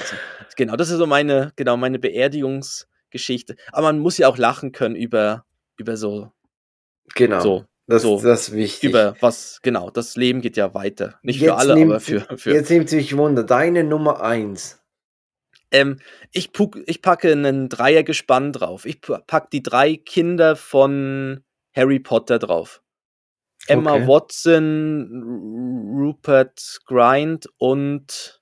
Genau, das ist so meine, genau, meine Beerdigungsgeschichte. Aber man muss ja auch lachen können über, über so, Genau. so, das, so. das ist wichtig. über was, genau, das Leben geht ja weiter. Nicht für Jetzt alle, nimmt- aber für, für Jetzt nimmt sich Wunder. Deine Nummer eins. Ähm, ich, puck, ich packe einen Dreiergespann drauf. Ich pu- pack die drei Kinder von Harry Potter drauf. Emma Okay. Watson, Rupert Grind und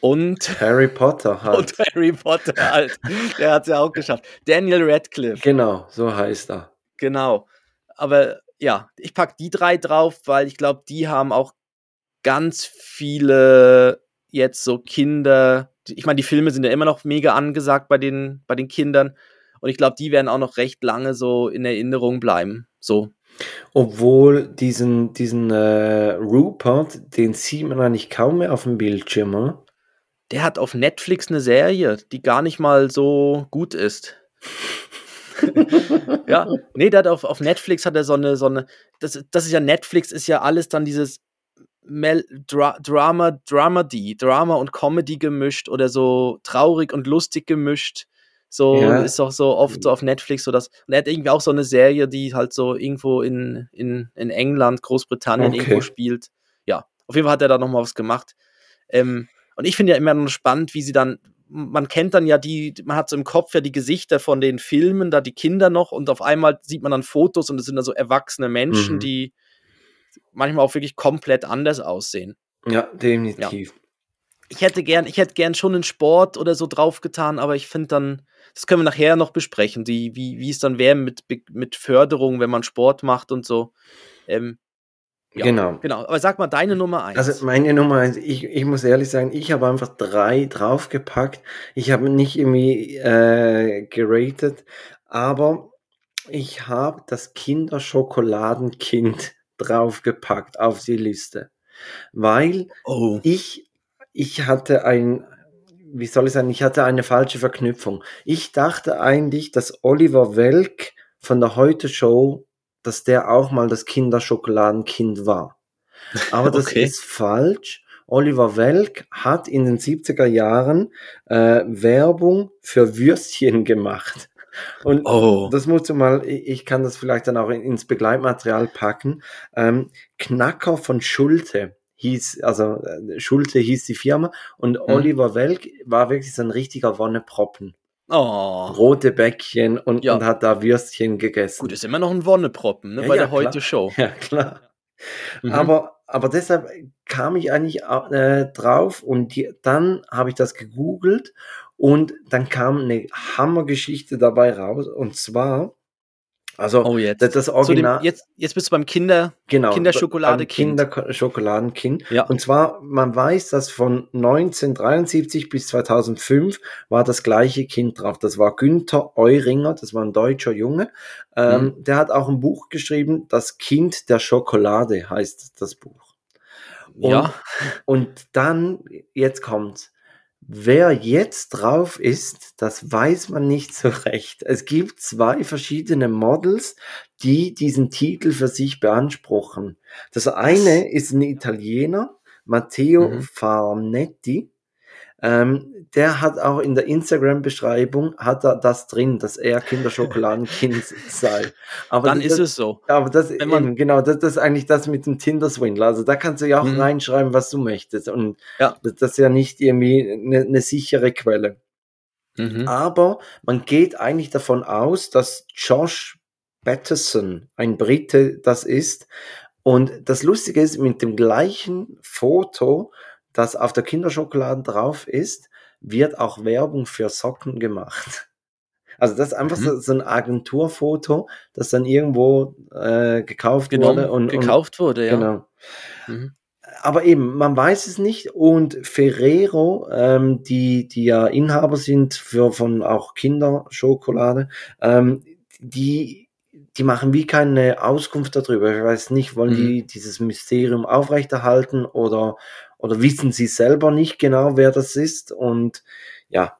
Und Harry Potter halt. Und Harry Potter halt. Der hat es ja auch geschafft. Daniel Radcliffe. Genau, so heißt er. Genau. Aber ja, ich packe die drei drauf, weil ich glaube, die haben auch ganz viele jetzt so Kinder. Ich meine, die Filme sind ja immer noch mega angesagt bei den, bei den Kindern. Und ich glaube, die werden auch noch recht lange so in Erinnerung bleiben. So. Obwohl diesen, diesen äh, Rupert, den sieht man eigentlich kaum mehr auf dem Bildschirm, oder? Der hat auf Netflix eine Serie, die gar nicht mal so gut ist. ja, nee, der hat auf, auf Netflix hat er so eine, so eine, das, das ist ja Netflix, ist ja alles dann dieses Mel Dra Drama, Dramedy, Drama und Comedy gemischt oder so traurig und lustig gemischt. So ja. ist auch so oft so auf Netflix so das. Und er hat irgendwie auch so eine Serie, die halt so irgendwo in, in, in England, Großbritannien okay. irgendwo spielt. Ja, auf jeden Fall hat er da nochmal was gemacht. Ähm, und ich finde ja immer noch spannend, wie sie dann, man kennt dann ja die, man hat so im Kopf ja die Gesichter von den Filmen, da die Kinder noch und auf einmal sieht man dann Fotos und es sind dann so erwachsene Menschen, mhm. die manchmal auch wirklich komplett anders aussehen. Ja, definitiv. Ja. Ich hätte gern, ich hätte gern schon einen Sport oder so draufgetan, aber ich finde dann, das können wir nachher noch besprechen, die, wie, wie es dann wäre mit, mit Förderung, wenn man Sport macht und so. Ähm, ja, genau. Genau. Aber sag mal deine Nummer eins. Also meine Nummer eins, ich, ich muss ehrlich sagen, ich habe einfach drei draufgepackt. Ich habe nicht irgendwie äh, geratet, aber ich habe das Kinderschokoladenkind draufgepackt auf die Liste. Weil oh. ich, ich hatte ein, wie soll ich sagen, ich hatte eine falsche Verknüpfung. Ich dachte eigentlich, dass Oliver Welk von der Heute Show dass der auch mal das Kinderschokoladenkind war. Aber das okay. ist falsch. Oliver Welk hat in den 70er Jahren äh, Werbung für Würstchen gemacht. Und oh. das musst du mal, ich kann das vielleicht dann auch ins Begleitmaterial packen. Ähm, Knacker von Schulte hieß, also äh, Schulte hieß die Firma und mhm. Oliver Welk war wirklich so ein richtiger Wonneproppen. Oh. Rote Bäckchen und, ja. und hat da Würstchen gegessen. Gut, ist immer noch ein Wonneproppen ne, ja, bei ja, der Heute-Show. Ja, klar. Mhm. Aber, aber deshalb kam ich eigentlich äh, drauf und die, dann habe ich das gegoogelt und dann kam eine Hammergeschichte dabei raus und zwar also oh, jetzt. Das, das Original. Dem, jetzt, jetzt bist du beim Kinder, genau, Kinderschokoladekind. Kinderschokoladenkind. Ja. Und zwar, man weiß, dass von 1973 bis 2005 war das gleiche Kind drauf. Das war Günther Euringer, das war ein deutscher Junge. Ähm, mhm. Der hat auch ein Buch geschrieben, Das Kind der Schokolade heißt das Buch. Und, ja. Und dann, jetzt kommt's. Wer jetzt drauf ist, das weiß man nicht so recht. Es gibt zwei verschiedene Models, die diesen Titel für sich beanspruchen. Das eine ist ein Italiener, Matteo mhm. Farnetti. Ähm, der hat auch in der Instagram-Beschreibung hat er das drin, dass er Kinderschokoladenkind sei. Aber Dann das, ist es so. Aber das, eben, genau, das, das, ist eigentlich das mit dem Tinder-Swindler. Also da kannst du ja auch mhm. reinschreiben, was du möchtest. Und ja. das, ist ja nicht irgendwie eine, eine sichere Quelle. Mhm. Aber man geht eigentlich davon aus, dass Josh Patterson, ein Brite, das ist. Und das Lustige ist, mit dem gleichen Foto das auf der Kinderschokolade drauf ist, wird auch Werbung für Socken gemacht. Also das ist einfach mhm. so, so, ein Agenturfoto, das dann irgendwo äh, gekauft Genommen, wurde. Und, gekauft und, wurde, ja. Genau. Mhm. Aber eben, man weiß es nicht. Und Ferrero, ähm, die, die ja Inhaber sind für von auch Kinderschokolade, ähm, die die machen wie keine Auskunft darüber. Ich weiß nicht, wollen mhm. die dieses Mysterium aufrechterhalten oder, oder wissen sie selber nicht genau, wer das ist? Und ja.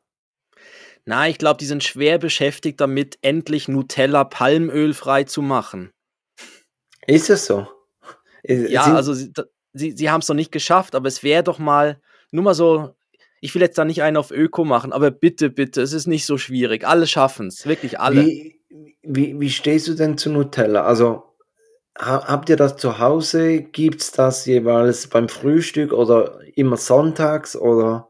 Na, ich glaube, die sind schwer beschäftigt damit, endlich Nutella palmölfrei zu machen. Ist es so? Ja, sind also sie, sie, sie haben es noch nicht geschafft, aber es wäre doch mal, nur mal so, ich will jetzt da nicht einen auf Öko machen, aber bitte, bitte, es ist nicht so schwierig. Alle schaffen es, wirklich alle. Wie, wie, wie stehst du denn zu Nutella? Also habt ihr das zu Hause? Gibt es das jeweils beim Frühstück oder immer sonntags oder?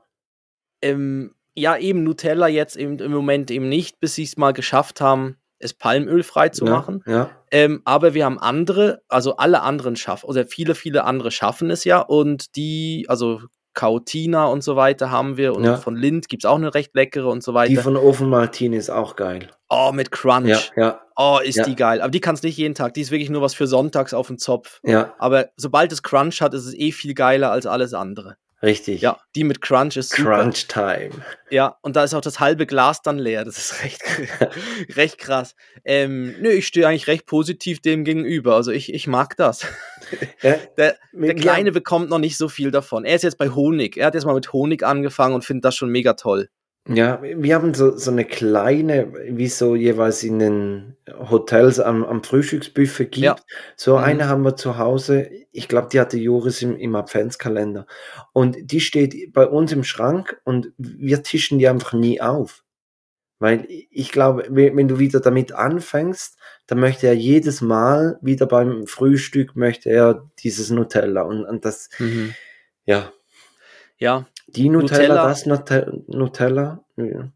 Ähm, ja, eben Nutella jetzt eben im Moment eben nicht, bis sie es mal geschafft haben, es palmölfrei zu ja, machen. Ja. Ähm, aber wir haben andere, also alle anderen schaffen, oder viele, viele andere schaffen es ja und die, also Cautina und so weiter haben wir. Und Ja. von Lind gibt es auch eine recht leckere und so weiter. Die von Ofen Martin ist auch geil. oh, mit Crunch. Ja, ja, Oh, ist Ja. die geil. Aber die kannst nicht jeden Tag. Die ist wirklich nur was für sonntags auf dem Zopf. ja, Aber sobald es Crunch hat, ist es eh viel geiler als alles andere. Richtig. Ja, die mit Crunch ist super. Crunch Time. Ja, und da ist auch das halbe Glas dann leer. Das ist recht, recht krass. Ähm, nö, ich stehe eigentlich recht positiv dem gegenüber. Also ich, ich mag das. Ja, Der, der Kleine bekommt noch nicht so viel davon. Er ist jetzt bei Honig. Er hat jetzt mal mit Honig angefangen und findet das schon mega toll. Ja, wir haben so, so eine kleine, wie so jeweils in den Hotels am, am Frühstücksbuffet gibt. Ja. So Mhm. eine haben wir zu Hause. Ich glaube, die hatte Joris im, im Adventskalender. Und die steht bei uns im Schrank und wir tischen die einfach nie auf. Weil ich glaube, wenn du wieder damit anfängst, dann möchte er jedes Mal wieder beim Frühstück möchte er dieses Nutella. Und, und das, ja, Ja, die Nutella, Nutella. das Nute- Nutella. Ja.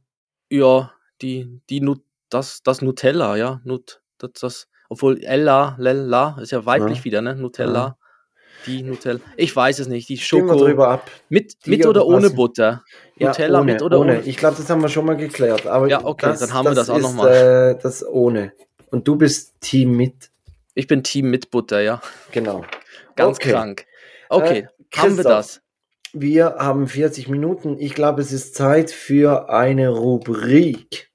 ja, die, die Nut, das, das Nutella, ja, Nut, das, das, obwohl Ella, Lella, ist ja weiblich Ja. wieder, ne? Nutella. Die Nutella. Ich weiß es nicht. Die Schoko. drüber ab. Mit, Die mit oder ohne passen. Butter? Ja, Nutella ohne, mit oder ohne. ohne? Ich glaube, das haben wir schon mal geklärt. Aber Ja, okay, dann haben wir das auch ist, noch mal. Äh, das ohne. Und du bist Team mit. Ich bin Team mit Butter, ja. Genau. Ganz Okay. krank. Okay, Äh, haben wir das. Wir haben 40 Minuten. Ich glaube, es ist Zeit für eine Rubrik.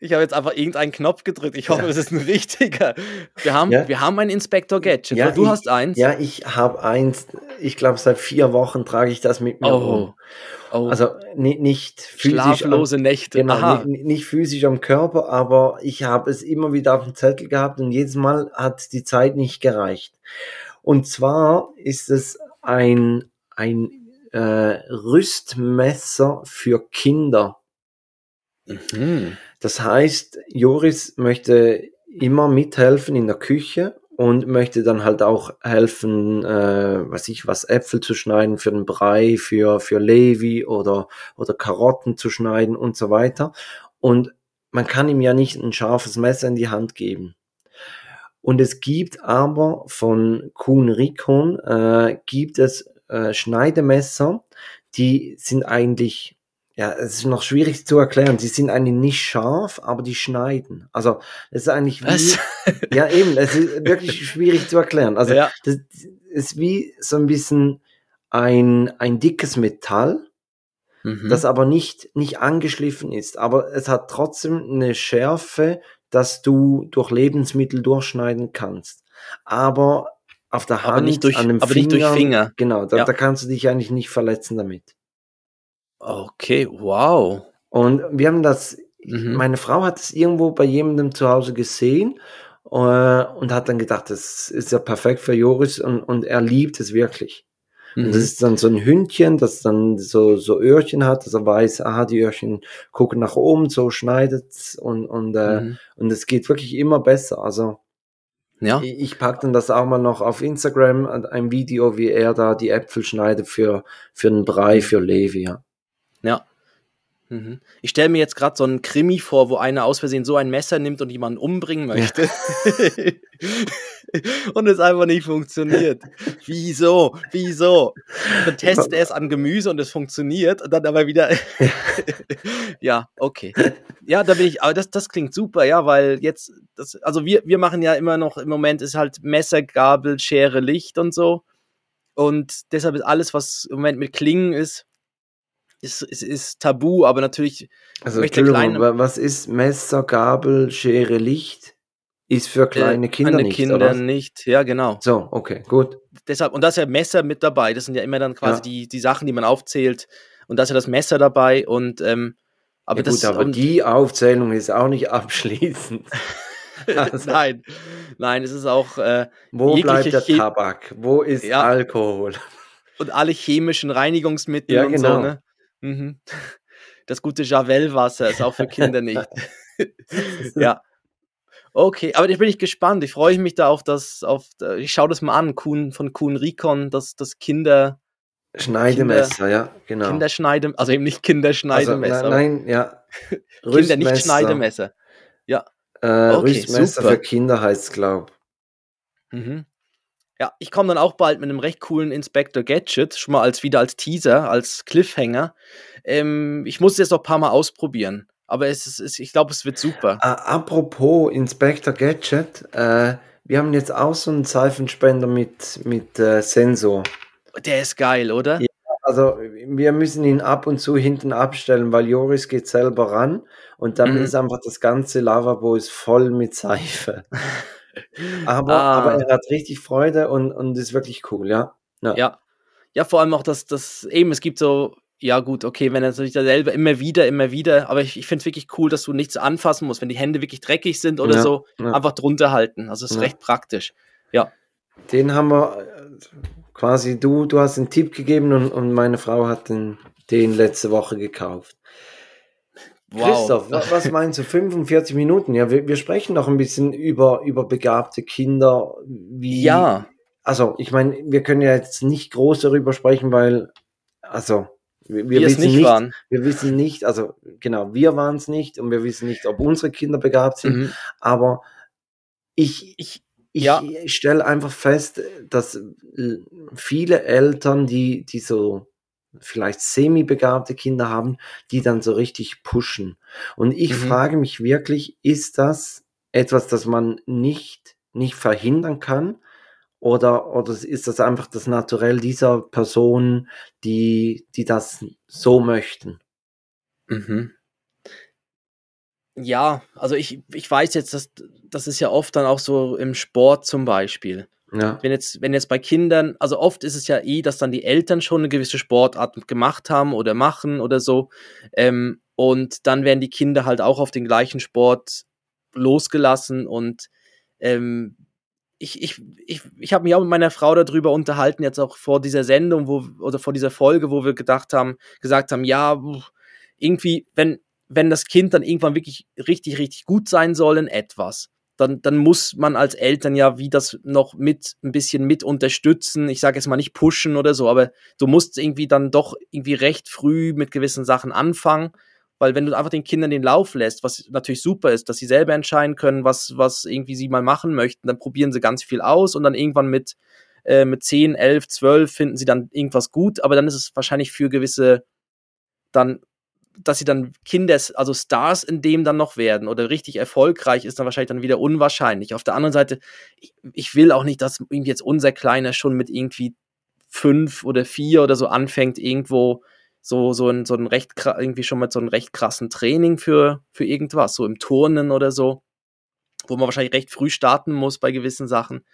Ich habe jetzt einfach irgendeinen Knopf gedrückt. Ich hoffe, Ja. es ist ein richtiger. Wir haben, Ja. wir haben einen Inspector Gadget. Ja, du ich- hast eins. Ja, ich habe eins. Ich glaube, seit vier Wochen trage ich das mit mir Oh. oh. Also ni- nicht physisch. am- schlaflose Nächte. Genau, nicht, nicht physisch am Körper, aber ich habe es immer wieder auf dem Zettel gehabt und jedes Mal hat die Zeit nicht gereicht. Und zwar ist es ein, ein äh, Rüstmesser für Kinder. Mhm. Das heißt, Joris möchte immer mithelfen in der Küche und möchte dann halt auch helfen, äh, was ich was, Äpfel zu schneiden für den Brei, für, für Levi oder, oder Karotten zu schneiden und so weiter. Und man kann ihm ja nicht ein scharfes Messer in die Hand geben. Und es gibt aber von Kuhn Rikon, äh, gibt es äh, Schneidemesser, die sind eigentlich ja, es ist noch schwierig zu erklären. Sie sind eigentlich nicht scharf, aber die schneiden. Also, es ist eigentlich wie, Was? ja eben, es ist wirklich schwierig zu erklären. Also, ja. das ist wie so ein bisschen ein, ein dickes Metall, Mhm. das aber nicht, nicht angeschliffen ist. Aber es hat trotzdem eine Schärfe, dass du durch Lebensmittel durchschneiden kannst. Aber auf der Hand, aber nicht durch, an den aber nicht durch Finger. Genau, da, Ja. da kannst du dich eigentlich nicht verletzen damit. Okay, wow. Und wir haben das, Mhm. meine Frau hat es irgendwo bei jemandem zu Hause gesehen äh, und hat dann gedacht, das ist ja perfekt für Joris und, und er liebt es wirklich. Und das Mhm. ist dann so ein Hündchen, das dann so, so Öhrchen hat, dass er weiß, aha, die Öhrchen gucken nach oben, so schneidet's und, und, äh, Mhm. und es geht wirklich immer besser. Also Ja. ich, ich pack dann das auch mal noch auf Instagram, ein Video, wie er da die Äpfel schneidet für, für einen Brei, für Levi, ja. Ja. Mhm. Ich stelle mir jetzt gerade so einen Krimi vor, wo einer aus Versehen so ein Messer nimmt und jemanden umbringen möchte. und es einfach nicht funktioniert. Wieso? Wieso? Dann testet er es an Gemüse und es funktioniert und dann aber wieder. ja, okay. Ja, da bin ich, aber das, das klingt super, ja, weil jetzt, das, also wir, wir machen ja immer noch, im Moment ist halt Messer, Gabel, Schere, Licht und so. Und deshalb ist alles, was im Moment mit Klingen ist, ist, ist, ist tabu, aber natürlich Also, Entschuldigung, kleine- wa- was ist Messer, Gabel, Schere, Licht? Ist für kleine äh, Kinder meine nicht, Kinder oder? nicht. Ja, genau. So, okay, gut. Deshalb, und da ist ja Messer mit dabei. Das sind ja immer dann quasi Ja. die, die Sachen, die man aufzählt. Und da ist ja das Messer dabei. Und ähm, aber ja, das gut, aber und, die Aufzählung ist auch nicht abschließend. Also, nein, nein, es ist auch äh, wo bleibt der Chem- Tabak? Wo ist Ja. Alkohol? und alle chemischen Reinigungsmittel Ja, und genau. so. Ne? Mhm. Das gute Javel-Wasser ist auch für Kinder nicht. ja. Okay, aber ich bin ich gespannt. Ich freue mich da auf das, auf, ich schaue das mal an, Kuhn, von Kuhn Rikon, das, das Kinder, Schneidemesser, ja, genau. Kinderschneide, also eben nicht also, Kinderschneidemesser, nein, nein, ja. Kinder nicht. Schneidemesser. Ja, Äh, okay, Rüstmesser super. für Kinder heißt es, glaube mhm. Ja, ich komme dann auch bald mit einem recht coolen Inspector Gadget, schon mal als wieder als Teaser, als Cliffhanger. Ähm, ich muss es jetzt noch ein paar Mal ausprobieren. Aber es ist, ich glaube, es wird super. Äh, apropos Inspector Gadget, äh, wir haben jetzt auch so einen Seifenspender mit, mit äh, Sensor. Der ist geil, oder? Ja, also wir müssen ihn ab und zu hinten abstellen, weil Joris geht selber ran und dann mhm. ist einfach das ganze Lavabo ist voll mit Seife. aber, ah. aber er hat richtig Freude und, und ist wirklich cool, ja. Ja, ja, ja vor allem auch, dass das eben, es gibt so ja, gut, okay, wenn er natürlich selber immer wieder, immer wieder, aber ich, ich finde es wirklich cool, dass du nichts anfassen musst. Wenn die Hände wirklich dreckig sind oder ja, so, ja. einfach drunter halten. Also ist ja. recht praktisch. Ja. Den haben wir äh, quasi, du, du hast einen Tipp gegeben und, und meine Frau hat den, den letzte Woche gekauft. Wow. Christoph, was meinst du? 45 Minuten? Ja, wir, wir sprechen noch ein bisschen über, über begabte Kinder. Wie, ja. Also, ich meine, wir können ja jetzt nicht groß darüber sprechen, weil, also, wir, wir wissen nicht, nicht, waren. Wir wissen nicht, also genau, wir waren es nicht und wir wissen nicht, ob unsere Kinder begabt sind. Mhm. Aber ich, ich, ich ja. stelle einfach fest, dass viele Eltern, die, die so vielleicht semi-begabte Kinder haben, die dann so richtig pushen. Und ich mhm. frage mich wirklich, ist das etwas, das man nicht, nicht verhindern kann? Oder, oder ist das einfach das Naturell dieser Person, die, die das so möchten? Mhm. Ja, also ich, ich weiß jetzt, dass das ist ja oft dann auch so im Sport zum Beispiel. Ja. Wenn jetzt, wenn jetzt bei Kindern, also oft ist es ja eh, dass dann die Eltern schon eine gewisse Sportart gemacht haben oder machen oder so. Ähm, und dann werden die Kinder halt auch auf den gleichen Sport losgelassen und ähm, ich, ich, ich, ich habe mich auch mit meiner Frau darüber unterhalten, jetzt auch vor dieser Sendung, wo, oder vor dieser Folge, wo wir gedacht haben, gesagt haben, ja, irgendwie, wenn, wenn das Kind dann irgendwann wirklich richtig, richtig gut sein soll in etwas, dann, dann muss man als Eltern ja wie das noch mit ein bisschen mit unterstützen. Ich sage jetzt mal nicht pushen oder so, aber du musst irgendwie dann doch irgendwie recht früh mit gewissen Sachen anfangen weil wenn du einfach den Kindern den Lauf lässt, was natürlich super ist, dass sie selber entscheiden können, was, was irgendwie sie mal machen möchten, dann probieren sie ganz viel aus und dann irgendwann mit, äh, mit 10, 11, 12 finden sie dann irgendwas gut, aber dann ist es wahrscheinlich für gewisse dann dass sie dann Kinder, also Stars in dem dann noch werden oder richtig erfolgreich ist dann wahrscheinlich dann wieder unwahrscheinlich. Auf der anderen Seite, ich, ich will auch nicht, dass irgendwie jetzt unser Kleiner schon mit irgendwie fünf oder vier oder so anfängt, irgendwo so, so ein, so ein recht, irgendwie schon mal so ein recht krassen Training für, für irgendwas, so im Turnen oder so, wo man wahrscheinlich recht früh starten muss bei gewissen Sachen.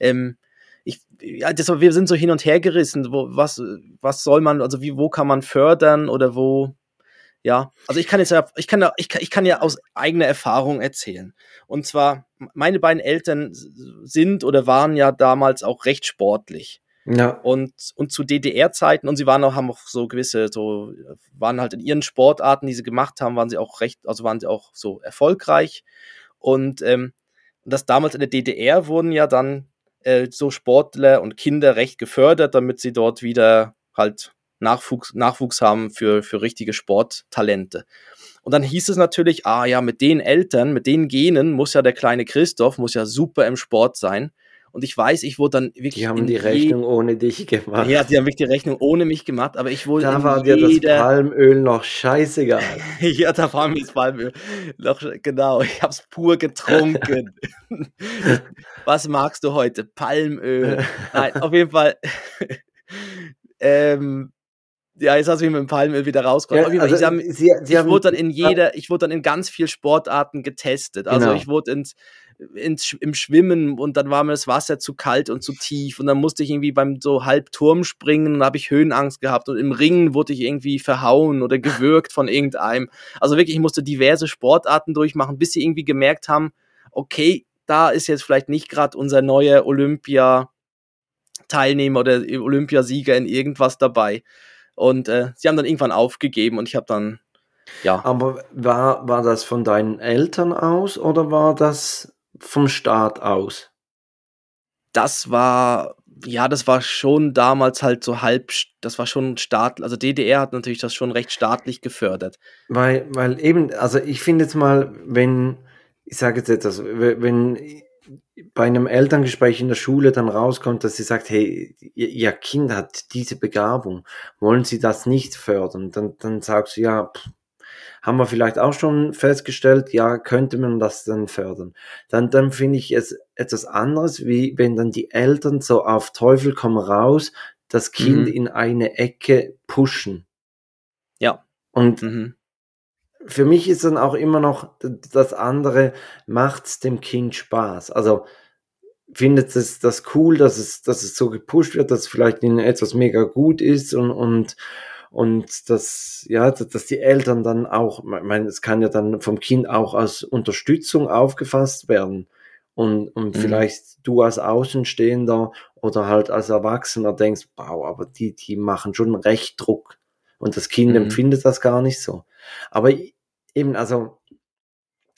Ähm, ich, ja, das, wir sind so hin und her gerissen, wo, was, was soll man, also wie, wo kann man fördern oder wo, ja, also ich kann jetzt ja, ich kann ja, ich kann, ich kann ja aus eigener Erfahrung erzählen. Und zwar, meine beiden Eltern sind oder waren ja damals auch recht sportlich. Ja. Und, und zu DDR-Zeiten, und sie waren auch, haben auch so gewisse, so, waren halt in ihren Sportarten, die sie gemacht haben, waren sie auch recht, also waren sie auch so erfolgreich. Und ähm, das damals in der DDR wurden ja dann äh, so Sportler und Kinder recht gefördert, damit sie dort wieder halt Nachwuchs, Nachwuchs haben für, für richtige Sporttalente. Und dann hieß es natürlich, ah ja, mit den Eltern, mit den Genen muss ja der kleine Christoph, muss ja super im Sport sein. Und ich weiß, ich wurde dann wirklich. Die haben die Rechnung ohne dich gemacht. Ja, die haben wirklich die Rechnung ohne mich gemacht, aber ich wurde. Da war dir das Palmöl noch scheißegal. ja, da war mir das Palmöl noch, genau. Ich habe es pur getrunken. Was magst du heute? Palmöl. Nein, auf jeden Fall. ähm, ja, jetzt hast du mich mit dem Palmöl wieder rausgekommen. Ja, also, ich, haben, Sie, Sie ich wurde dann in jeder, ich wurde dann in ganz vielen Sportarten getestet. Also genau. ich wurde ins ins, im Schwimmen und dann war mir das Wasser zu kalt und zu tief und dann musste ich irgendwie beim so Halbturm springen und habe ich Höhenangst gehabt und im Ringen wurde ich irgendwie verhauen oder gewürgt von irgendeinem. Also wirklich, ich musste diverse Sportarten durchmachen, bis sie irgendwie gemerkt haben, okay, da ist jetzt vielleicht nicht gerade unser neuer Olympia Teilnehmer oder Olympiasieger in irgendwas dabei. Und äh, sie haben dann irgendwann aufgegeben und ich habe dann ja. Aber war, war das von deinen Eltern aus oder war das vom Staat aus? Das war, ja, das war schon damals halt so halb, das war schon staatlich, also DDR hat natürlich das schon recht staatlich gefördert. Weil, weil eben, also ich finde jetzt mal, wenn ich sage jetzt etwas, wenn bei einem Elterngespräch in der Schule dann rauskommt, dass sie sagt, hey, ihr Kind hat diese Begabung, wollen Sie das nicht fördern? Dann, dann sagst du, ja, pff, haben wir vielleicht auch schon festgestellt, ja, könnte man das dann fördern. Dann, dann finde ich es etwas anderes, wie wenn dann die Eltern so auf Teufel komm raus das Kind mhm. in eine Ecke pushen. Ja. Und mhm. Für mich ist dann auch immer noch das andere, macht's dem Kind Spaß. Also findet es das cool, dass es, dass es so gepusht wird, dass vielleicht in etwas mega gut ist und, und und dass, ja, dass die Eltern dann auch, ich meine, es kann ja dann vom Kind auch als Unterstützung aufgefasst werden. Und, und mhm. vielleicht du als Außenstehender oder halt als Erwachsener denkst, wow, aber die, die machen schon recht Druck. Und das Kind mhm. empfindet das gar nicht so. Aber eben, also,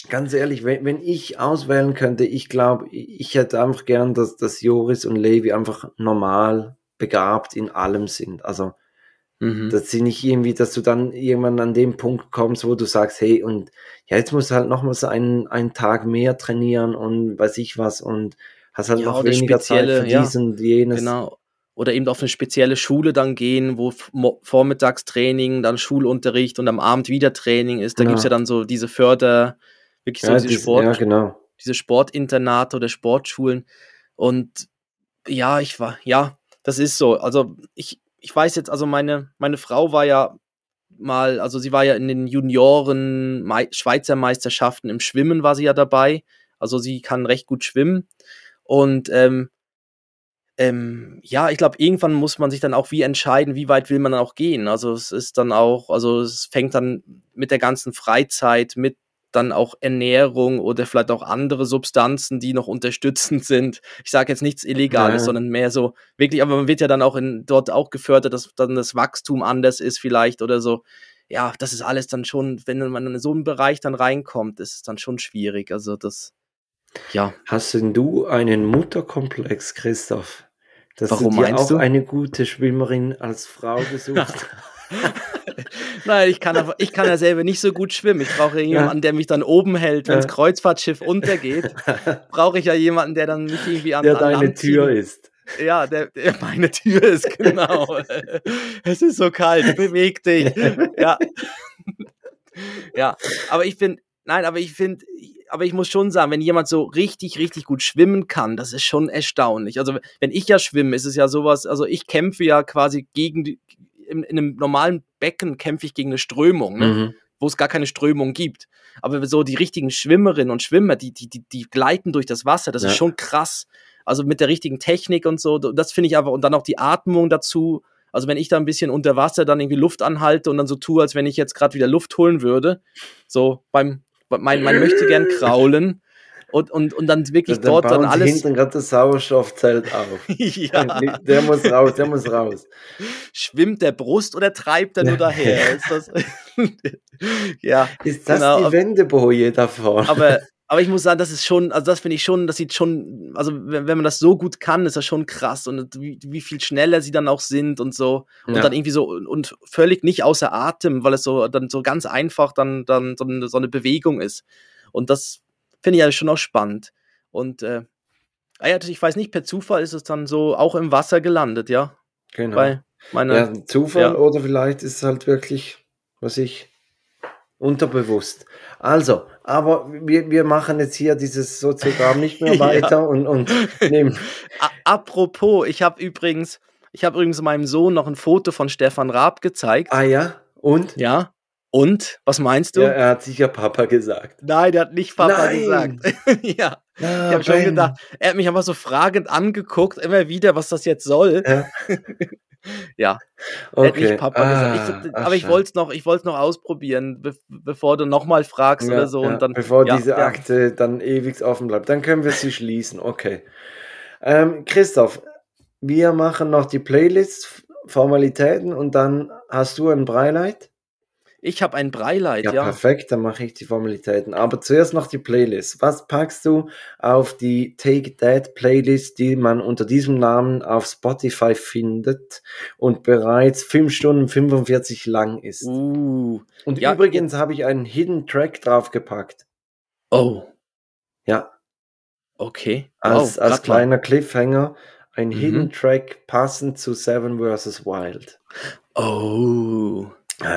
ganz ehrlich, wenn, wenn ich auswählen könnte, ich glaube, ich hätte einfach gern, dass, dass Joris und Levi einfach normal begabt in allem sind. Also, Mhm. Dass sie nicht irgendwie, dass du dann irgendwann an dem Punkt kommst, wo du sagst, hey, und ja, jetzt musst du halt nochmals einen, einen Tag mehr trainieren und weiß ich was und hast halt ja, noch weniger Zeit für dies ja, und jenes. Genau. Oder eben auf eine spezielle Schule dann gehen, wo Vormittagstraining, dann Schulunterricht und am Abend wieder Training ist. Da genau. gibt es ja dann so diese Förder, wirklich so ja, diese, Sport, ja, genau. diese Sportinternate oder Sportschulen. Und ja, ich war, ja, das ist so. Also ich, ich weiß jetzt, also meine, meine Frau war ja mal, also sie war ja in den Junioren Schweizer Meisterschaften im Schwimmen war sie ja dabei. Also sie kann recht gut schwimmen. Und ähm, ähm, ja, ich glaube, irgendwann muss man sich dann auch wie entscheiden, wie weit will man auch gehen. Also es ist dann auch, also es fängt dann mit der ganzen Freizeit, mit dann auch Ernährung oder vielleicht auch andere Substanzen, die noch unterstützend sind. Ich sage jetzt nichts Illegales, ja. sondern mehr so wirklich, aber man wird ja dann auch in, dort auch gefördert, dass dann das Wachstum anders ist vielleicht oder so. Ja, das ist alles dann schon, wenn man in so einen Bereich dann reinkommt, ist es dann schon schwierig. Also das, ja. Hast denn du einen Mutterkomplex, Christoph? Dass Warum du dir auch du? eine gute Schwimmerin als Frau gesucht? Nein, ich kann, ich kann ja selber nicht so gut schwimmen. Ich brauche jemanden, der mich dann oben hält, wenn das Kreuzfahrtschiff untergeht. brauche ich ja jemanden, der dann mich irgendwie an Der an deine Land Tür ist. Ja, der, der meine Tür ist, genau. es ist so kalt, beweg dich. Ja. ja, aber ich finde, nein, aber ich finde, aber ich muss schon sagen, wenn jemand so richtig, richtig gut schwimmen kann, das ist schon erstaunlich. Also, wenn ich ja schwimme, ist es ja sowas, also ich kämpfe ja quasi gegen die, in, in einem normalen Becken kämpfe ich gegen eine Strömung, ne? mhm. wo es gar keine Strömung gibt. Aber so die richtigen Schwimmerinnen und Schwimmer, die, die, die, die gleiten durch das Wasser, das ja. ist schon krass. Also mit der richtigen Technik und so, das finde ich einfach, und dann auch die Atmung dazu. Also wenn ich da ein bisschen unter Wasser dann irgendwie Luft anhalte und dann so tue, als wenn ich jetzt gerade wieder Luft holen würde, so beim, mein, mein möchte gern kraulen, und, und, und dann wirklich dann dort dann alles. hinten gerade das Sauerstoffzelt auf. ja. Der muss raus, der muss raus. Schwimmt der Brust oder treibt er nur daher? Ist das, ja. Ist das genau. die Wendeboje davor? Aber, aber ich muss sagen, das ist schon, also das finde ich schon, das sieht schon, also wenn, wenn, man das so gut kann, ist das schon krass und wie, wie viel schneller sie dann auch sind und so und ja. dann irgendwie so und völlig nicht außer Atem, weil es so dann so ganz einfach dann, dann so eine, so eine Bewegung ist. Und das finde ich ja schon auch spannend. Und äh, ah ich weiß nicht, per Zufall ist es dann so auch im Wasser gelandet, ja. Genau. Bei meiner, ja, Zufall ja. oder vielleicht ist es halt wirklich, was ich, unterbewusst. Also, aber wir, wir machen jetzt hier dieses Soziogramm nicht mehr weiter ja. und, und nehmen. Apropos, ich habe übrigens, ich habe übrigens meinem Sohn noch ein Foto von Stefan Raab gezeigt. Ah ja, und? Ja, und? Was meinst du? Ja, er hat sicher Papa gesagt. Nein, der hat nicht Papa Nein. gesagt. ja. Ah, ich habe schon gedacht, er hat mich einfach so fragend angeguckt, immer wieder, was das jetzt soll. Ja. Ja. Okay. Nicht Papa ah, gesagt. Ich, aber ich wollte es noch, noch ausprobieren, be bevor du nochmal fragst ja, oder so. Ja. Und dann, bevor diese Akte dann ewig offen bleibt. Dann können wir sie schließen. Okay. Ähm, Christoph, wir machen noch die Playlist, Formalitäten und dann hast du ein Breileid. Ich habe ein Breileid, ja. Ja, perfekt, dann mache ich die Formalitäten. Aber zuerst noch die Playlist. Was packst du auf die Take That Playlist, die man unter diesem Namen auf Spotify findet und bereits 5 Stunden 45 lang ist? Uh, und ja, übrigens habe ich einen Hidden Track draufgepackt. Oh. Ja. Okay. Als, Wow, als mal. kleiner Cliffhanger ein Mhm. Hidden Track passend zu Seven vs. Wild. Oh.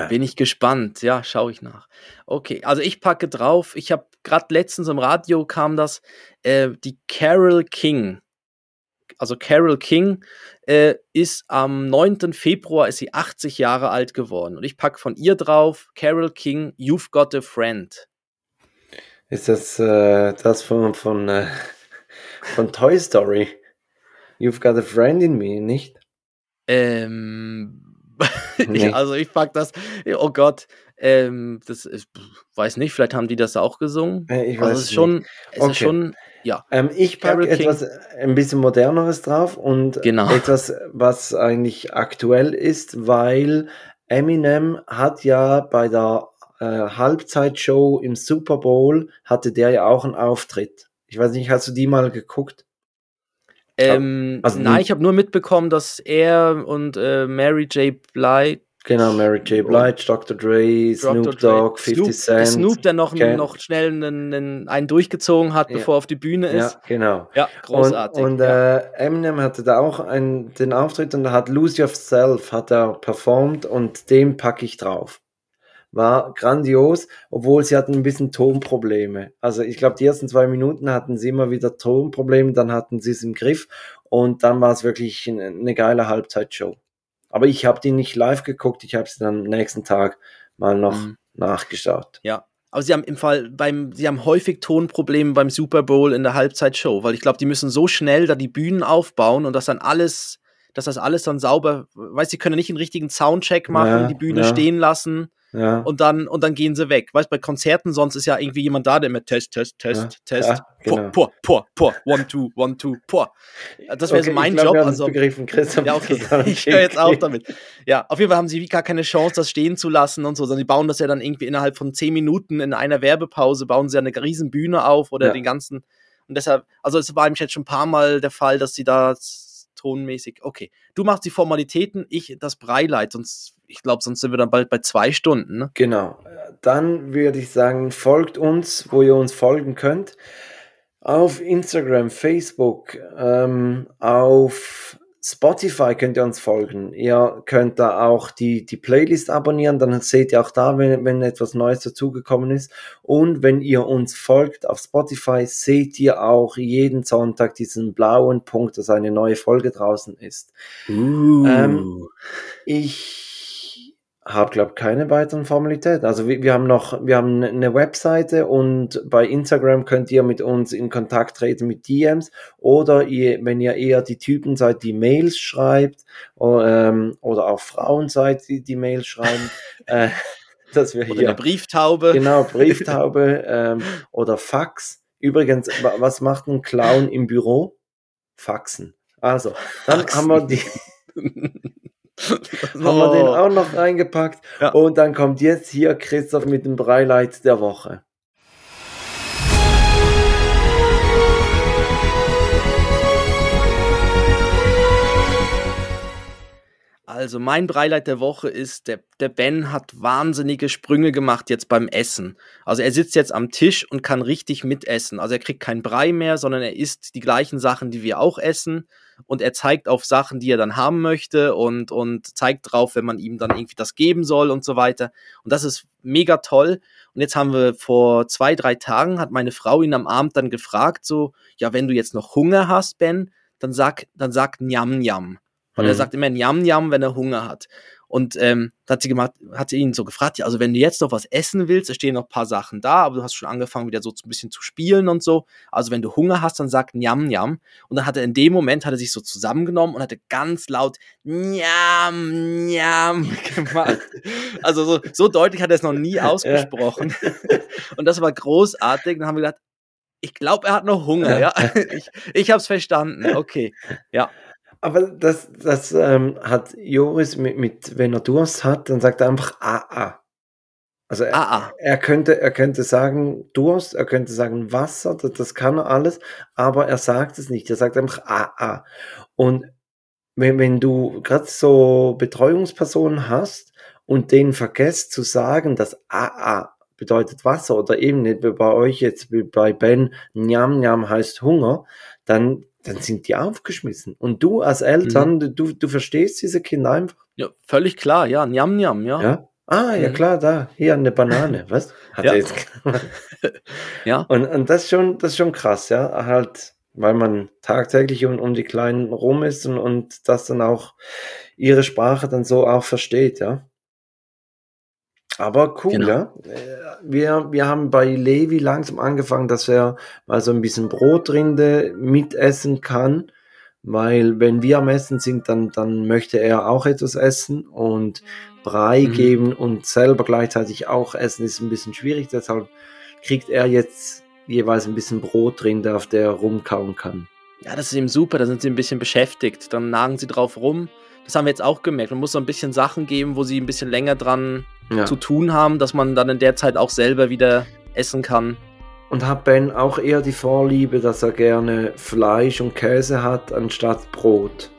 Bin ich gespannt. Ja, schaue ich nach. Okay, also ich packe drauf. Ich habe gerade letztens im Radio kam das, äh, die Carol King. Also Carol King äh, ist am 9. Februar ist sie 80 Jahre alt geworden. Und ich packe von ihr drauf, Carol King, You've Got a Friend. Ist das äh, das von, von, äh, von Toy Story? You've got a friend in me, nicht? Ähm, Nee. also ich pack das, oh Gott, ähm, das ist, weiß nicht, vielleicht haben die das auch gesungen. Äh, Ich Also weiß es es ist schon, es Okay. ist schon, ja, Ähm, ich packe etwas äh, ein bisschen moderneres drauf und Genau. etwas, was eigentlich aktuell ist, weil Eminem hat ja bei der äh, Halbzeitshow im Super Bowl hatte der ja auch einen Auftritt. Ich weiß nicht, hast du die mal geguckt? Ähm, also nein, ich habe nur mitbekommen, dass er und äh, Mary J. Blige, Genau, Mary J. Blige, Dr. Dre, Snoop Dr. Dogg, 50 Snoop, Cent. Snoop, der noch, Ken- noch schnell einen, einen, einen durchgezogen hat, Ja. bevor er auf die Bühne ist. Ja, genau. Ja, großartig. Und, und ja. äh, Eminem hatte da auch einen, den Auftritt und da hat Lose Yourself hat er performt und den packe ich drauf. War grandios, obwohl sie hatten ein bisschen Tonprobleme. Also ich glaube, die ersten zwei Minuten hatten sie immer wieder Tonprobleme, dann hatten sie es im Griff und dann war es wirklich eine, geile Halbzeitshow. Aber ich habe die nicht live geguckt, ich habe sie dann am nächsten Tag mal noch Mhm. nachgeschaut. Ja, aber sie haben im Fall beim, sie haben häufig Tonprobleme beim Super Bowl in der Halbzeitshow, weil ich glaube, die müssen so schnell da die Bühnen aufbauen und das dann alles, dass das alles dann sauber, weißt, sie können nicht einen richtigen Soundcheck machen, Ja, die Bühne ja. stehen lassen Ja, und dann und dann gehen sie weg. Weißt, bei Konzerten sonst ist ja irgendwie jemand da, der immer Test, Test, Test, Ja, Test, ja, genau. por, por, por, one, two, one, two, por. Das wäre so Okay, mein ich glaub, Job. wir haben Also, begriffen, Christoph. ja, okay. Ich höre jetzt auf damit. Ja, auf jeden Fall haben sie wie gar keine Chance, das stehen zu lassen und so, sondern die bauen das ja dann irgendwie innerhalb von zehn Minuten in einer Werbepause, bauen sie ja eine riesen Bühne auf oder Ja. den ganzen. Und deshalb, also es war nämlich jetzt schon ein paar Mal der Fall, dass sie da tonmäßig, okay, du machst die Formalitäten, ich das Breileid, sonst, ich glaube, sonst sind wir dann bald bei zwei Stunden, ne? Genau. Dann würde ich sagen, folgt uns, wo ihr uns folgen könnt. Auf Instagram, Facebook, ähm, auf Spotify könnt ihr uns folgen. Ihr könnt da auch die, die Playlist abonnieren, dann seht ihr auch da, wenn, wenn etwas Neues dazugekommen ist. Und wenn ihr uns folgt auf Spotify, seht ihr auch jeden Sonntag diesen blauen Punkt, dass eine neue Folge draußen ist. Uh. Ähm, Ich habe, glaube keine weiteren Formalitäten. Also wir, wir haben noch, wir haben eine Webseite und bei Instagram könnt ihr mit uns in Kontakt treten mit DMs oder ihr, wenn ihr eher die Typen seid, die Mails schreibt o- ähm, oder auch Frauen seid, die die Mails schreiben, äh, dass wir oder hier eine Brieftaube. genau Brieftaube ähm, oder Fax. Übrigens, wa- was macht ein Clown im Büro? Faxen. Also, dann Faxen. haben wir die haben wir den Oh. auch noch reingepackt. Ja. Und dann kommt jetzt hier Christoph mit dem Breileit der Woche. Also mein Breileid der Woche ist, der, der Ben hat wahnsinnige Sprünge gemacht jetzt beim Essen. Also er sitzt jetzt am Tisch und kann richtig mitessen. Also er kriegt kein Brei mehr, sondern er isst die gleichen Sachen, die wir auch essen. Und er zeigt auf Sachen, die er dann haben möchte und, und zeigt drauf, wenn man ihm dann irgendwie das geben soll und so weiter. Und das ist mega toll. Und jetzt haben wir vor zwei, drei Tagen, hat meine Frau ihn am Abend dann gefragt, so, ja, wenn du jetzt noch Hunger hast, Ben, dann sag, dann sag Njam Njam. Weil er Mhm. sagt immer Njam Njam, wenn er Hunger hat. Und ähm, da hat sie gemacht, hat sie ihn so gefragt, ja, also wenn du jetzt noch was essen willst, es stehen noch ein paar Sachen da, aber du hast schon angefangen, wieder so ein bisschen zu spielen und so. Also wenn du Hunger hast, dann sag Njam Njam. Und dann hat er in dem Moment, hat er sich so zusammengenommen und hatte ganz laut Njam Njam gemacht. Also so, so deutlich hat er es noch nie ausgesprochen. Und das war großartig. Dann haben wir gedacht, ich glaube, er hat noch Hunger, ja. Ich, ich habe es verstanden. Okay. Ja. Aber das, das ähm, hat Joris mit, mit, wenn er Durst hat, dann sagt er einfach ah. Also er, ah. er, könnte, er könnte sagen Durst, er könnte sagen Wasser, das, das kann er alles, aber er sagt es nicht. Er sagt einfach ah. Und wenn, wenn du gerade so Betreuungspersonen hast und denen vergesst zu sagen, dass ah bedeutet Wasser oder eben nicht wie bei euch jetzt wie bei Ben, Njam Njam heißt Hunger, dann, dann sind die aufgeschmissen. Und du als Eltern, Mhm. du, du verstehst diese Kinder einfach. Ja, völlig klar, ja, Njam Njam, ja. Ja? Ah, ja Mhm. klar, da, hier eine Banane, was? Hat Ja. jetzt Ja, Und, und das ist schon, das ist schon krass, ja. Halt, weil man tagtäglich um, um die Kleinen rum ist und, und das dann auch ihre Sprache dann so auch versteht, ja. Aber cool, Genau. ja. Äh, Wir, wir haben bei Levi langsam angefangen, dass er mal so ein bisschen Brotrinde mitessen kann. Weil wenn wir am Essen sind, dann, dann möchte er auch etwas essen und Brei Mhm. geben und selber gleichzeitig auch essen ist ein bisschen schwierig. Deshalb kriegt er jetzt jeweils ein bisschen Brotrinde, auf der er rumkauen kann. ja, das ist eben super, da sind sie ein bisschen beschäftigt, dann nagen sie drauf rum. Das haben wir jetzt auch gemerkt. Man muss so ein bisschen Sachen geben, wo sie ein bisschen länger dran Ja. zu tun haben, dass man dann in der Zeit auch selber wieder essen kann. Und hat Ben auch eher die Vorliebe, dass er gerne Fleisch und Käse hat, anstatt Brot?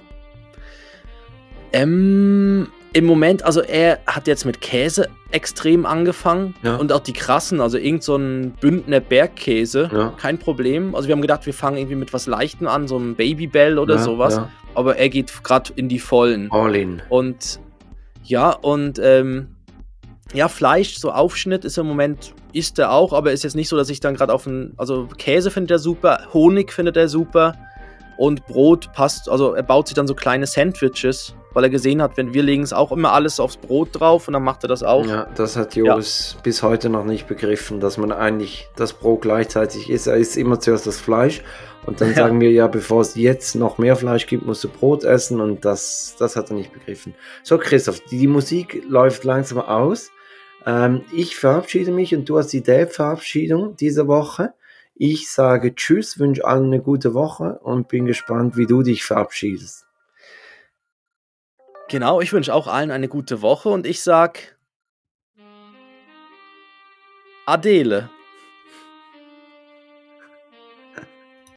Ähm, Im Moment, also er hat jetzt mit Käse extrem angefangen Ja. und auch die krassen, also irgend so ein Bündner Bergkäse, Ja. kein Problem. Also wir haben gedacht, wir fangen irgendwie mit was Leichtem an, so einem Babybell oder ja, sowas, aber er geht gerade in die Vollen. All in. Und ja, und ähm, ja, Fleisch, so Aufschnitt ist im Moment, isst er auch, aber ist jetzt nicht so, dass ich dann gerade auf ein, also Käse findet er super, Honig findet er super und Brot passt, also er baut sich dann so kleine Sandwiches, weil er gesehen hat, wenn wir legen es auch immer alles aufs Brot drauf und dann macht er das auch. Ja, das hat Joris bis heute noch nicht begriffen, dass man eigentlich das Brot gleichzeitig isst. Er isst immer zuerst das Fleisch und dann Ja. sagen wir ja, bevor es jetzt noch mehr Fleisch gibt, musst du Brot essen und das, das hat er nicht begriffen. So, Christoph, die, die Musik läuft langsam aus. Ähm, ich verabschiede mich und du hast die Dave-Verabschiedung diese Woche. Ich sage Tschüss, wünsche allen eine gute Woche und bin gespannt, wie du dich verabschiedest. Genau, ich wünsche auch allen eine gute Woche und ich sag Adele.